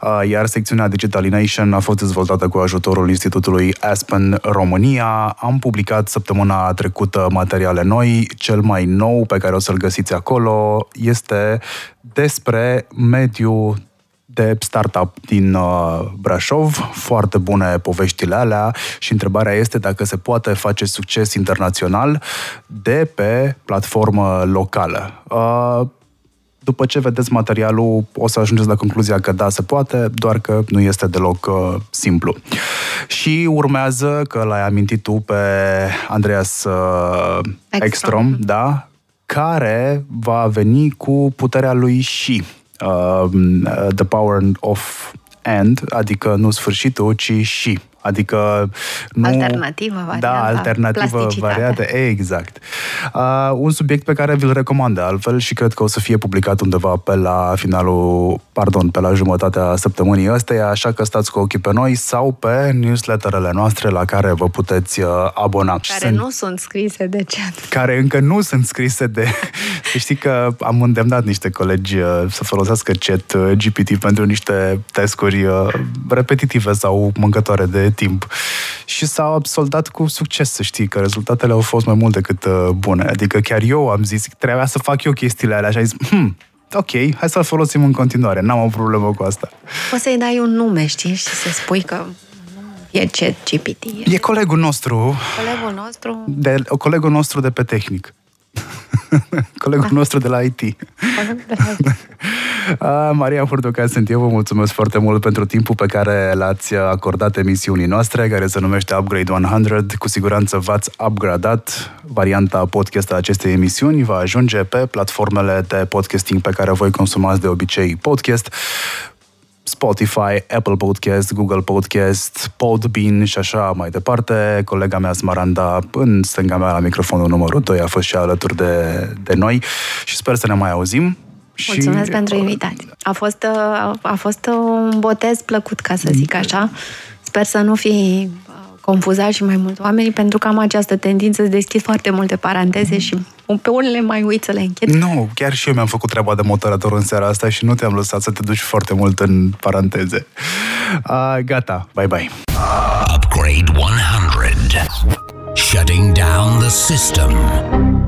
uh, iar secțiunea Digitalination a fost dezvoltată cu ajutorul Institutului Aspen România. Am publicat săptămâna trecută materiale noi. Cel mai nou pe care o să-l găsiți acolo este despre mediul de startup din uh, Brașov, foarte bune poveștile alea și întrebarea este dacă se poate face succes internațional de pe platformă locală. Uh, după ce vedeți materialul, o să ajungeți la concluzia că da, se poate, doar că nu este deloc uh, simplu. Și urmează, că l-ai amintit tu pe Andreas uh, Ekstrom, Ekstrom da, care va veni cu puterea lui și uh, The Power of And, adică nu sfârșitul, ci și. Adică nu... Alternativă variantă. Da, alternativă variată, exact. Uh, un subiect pe care vi-l recomand de altfel și cred că o să fie publicat undeva pe la finalul, pardon, pe la jumătatea săptămânii ăsteia, așa că stați cu ochii pe noi sau pe newsletterele noastre la care vă puteți uh, abona. Care sunt, nu sunt scrise de chat. Care încă nu sunt scrise de... *laughs* Știi că am îndemnat niște colegi uh, să folosească chat uh, GPT pentru niște tescuri uh, repetitive sau mâncătoare de timp. Și s-a soldat cu succes, să știi, că rezultatele au fost mai mult decât uh, bune. Adică chiar eu am zis, trebuia să fac eu chestiile alea și am zis, hmm, ok, hai să-l folosim în continuare, n-am o problemă cu asta. Poți să-i dai un nume, știi, și să spui că e ce GPT. E, e colegul nostru. Colegul nostru? De, colegul nostru de pe tehnic. *laughs* Colegul da. nostru de la IT. de la *laughs* IT. Maria Hurduca sunt eu, vă mulțumesc foarte mult pentru timpul pe care l-ați acordat emisiunii noastre, care se numește Upgrade 100. Cu siguranță v-ați upgradat. Varianta podcast a acestei emisiuni va ajunge pe platformele de podcasting pe care voi consumați de obicei podcast. Spotify, Apple Podcast, Google Podcast, Podbean și așa mai departe. Colega mea, Smaranda, în stânga mea la microfonul numărul 2, a fost și alături de, de noi și sper să ne mai auzim. Mulțumesc și... pentru invitație. A fost, a fost un botez plăcut, ca să zic așa. Sper să nu fi confuzat și mai mult oamenii, pentru că am această tendință să deschid foarte multe paranteze și pe unele mai uit să le închid. Nu, chiar și eu mi-am făcut treaba de moderator în seara asta și nu te-am lăsat să te duci foarte mult în paranteze. Uh, gata, bye-bye. Upgrade 100. Shutting down the system.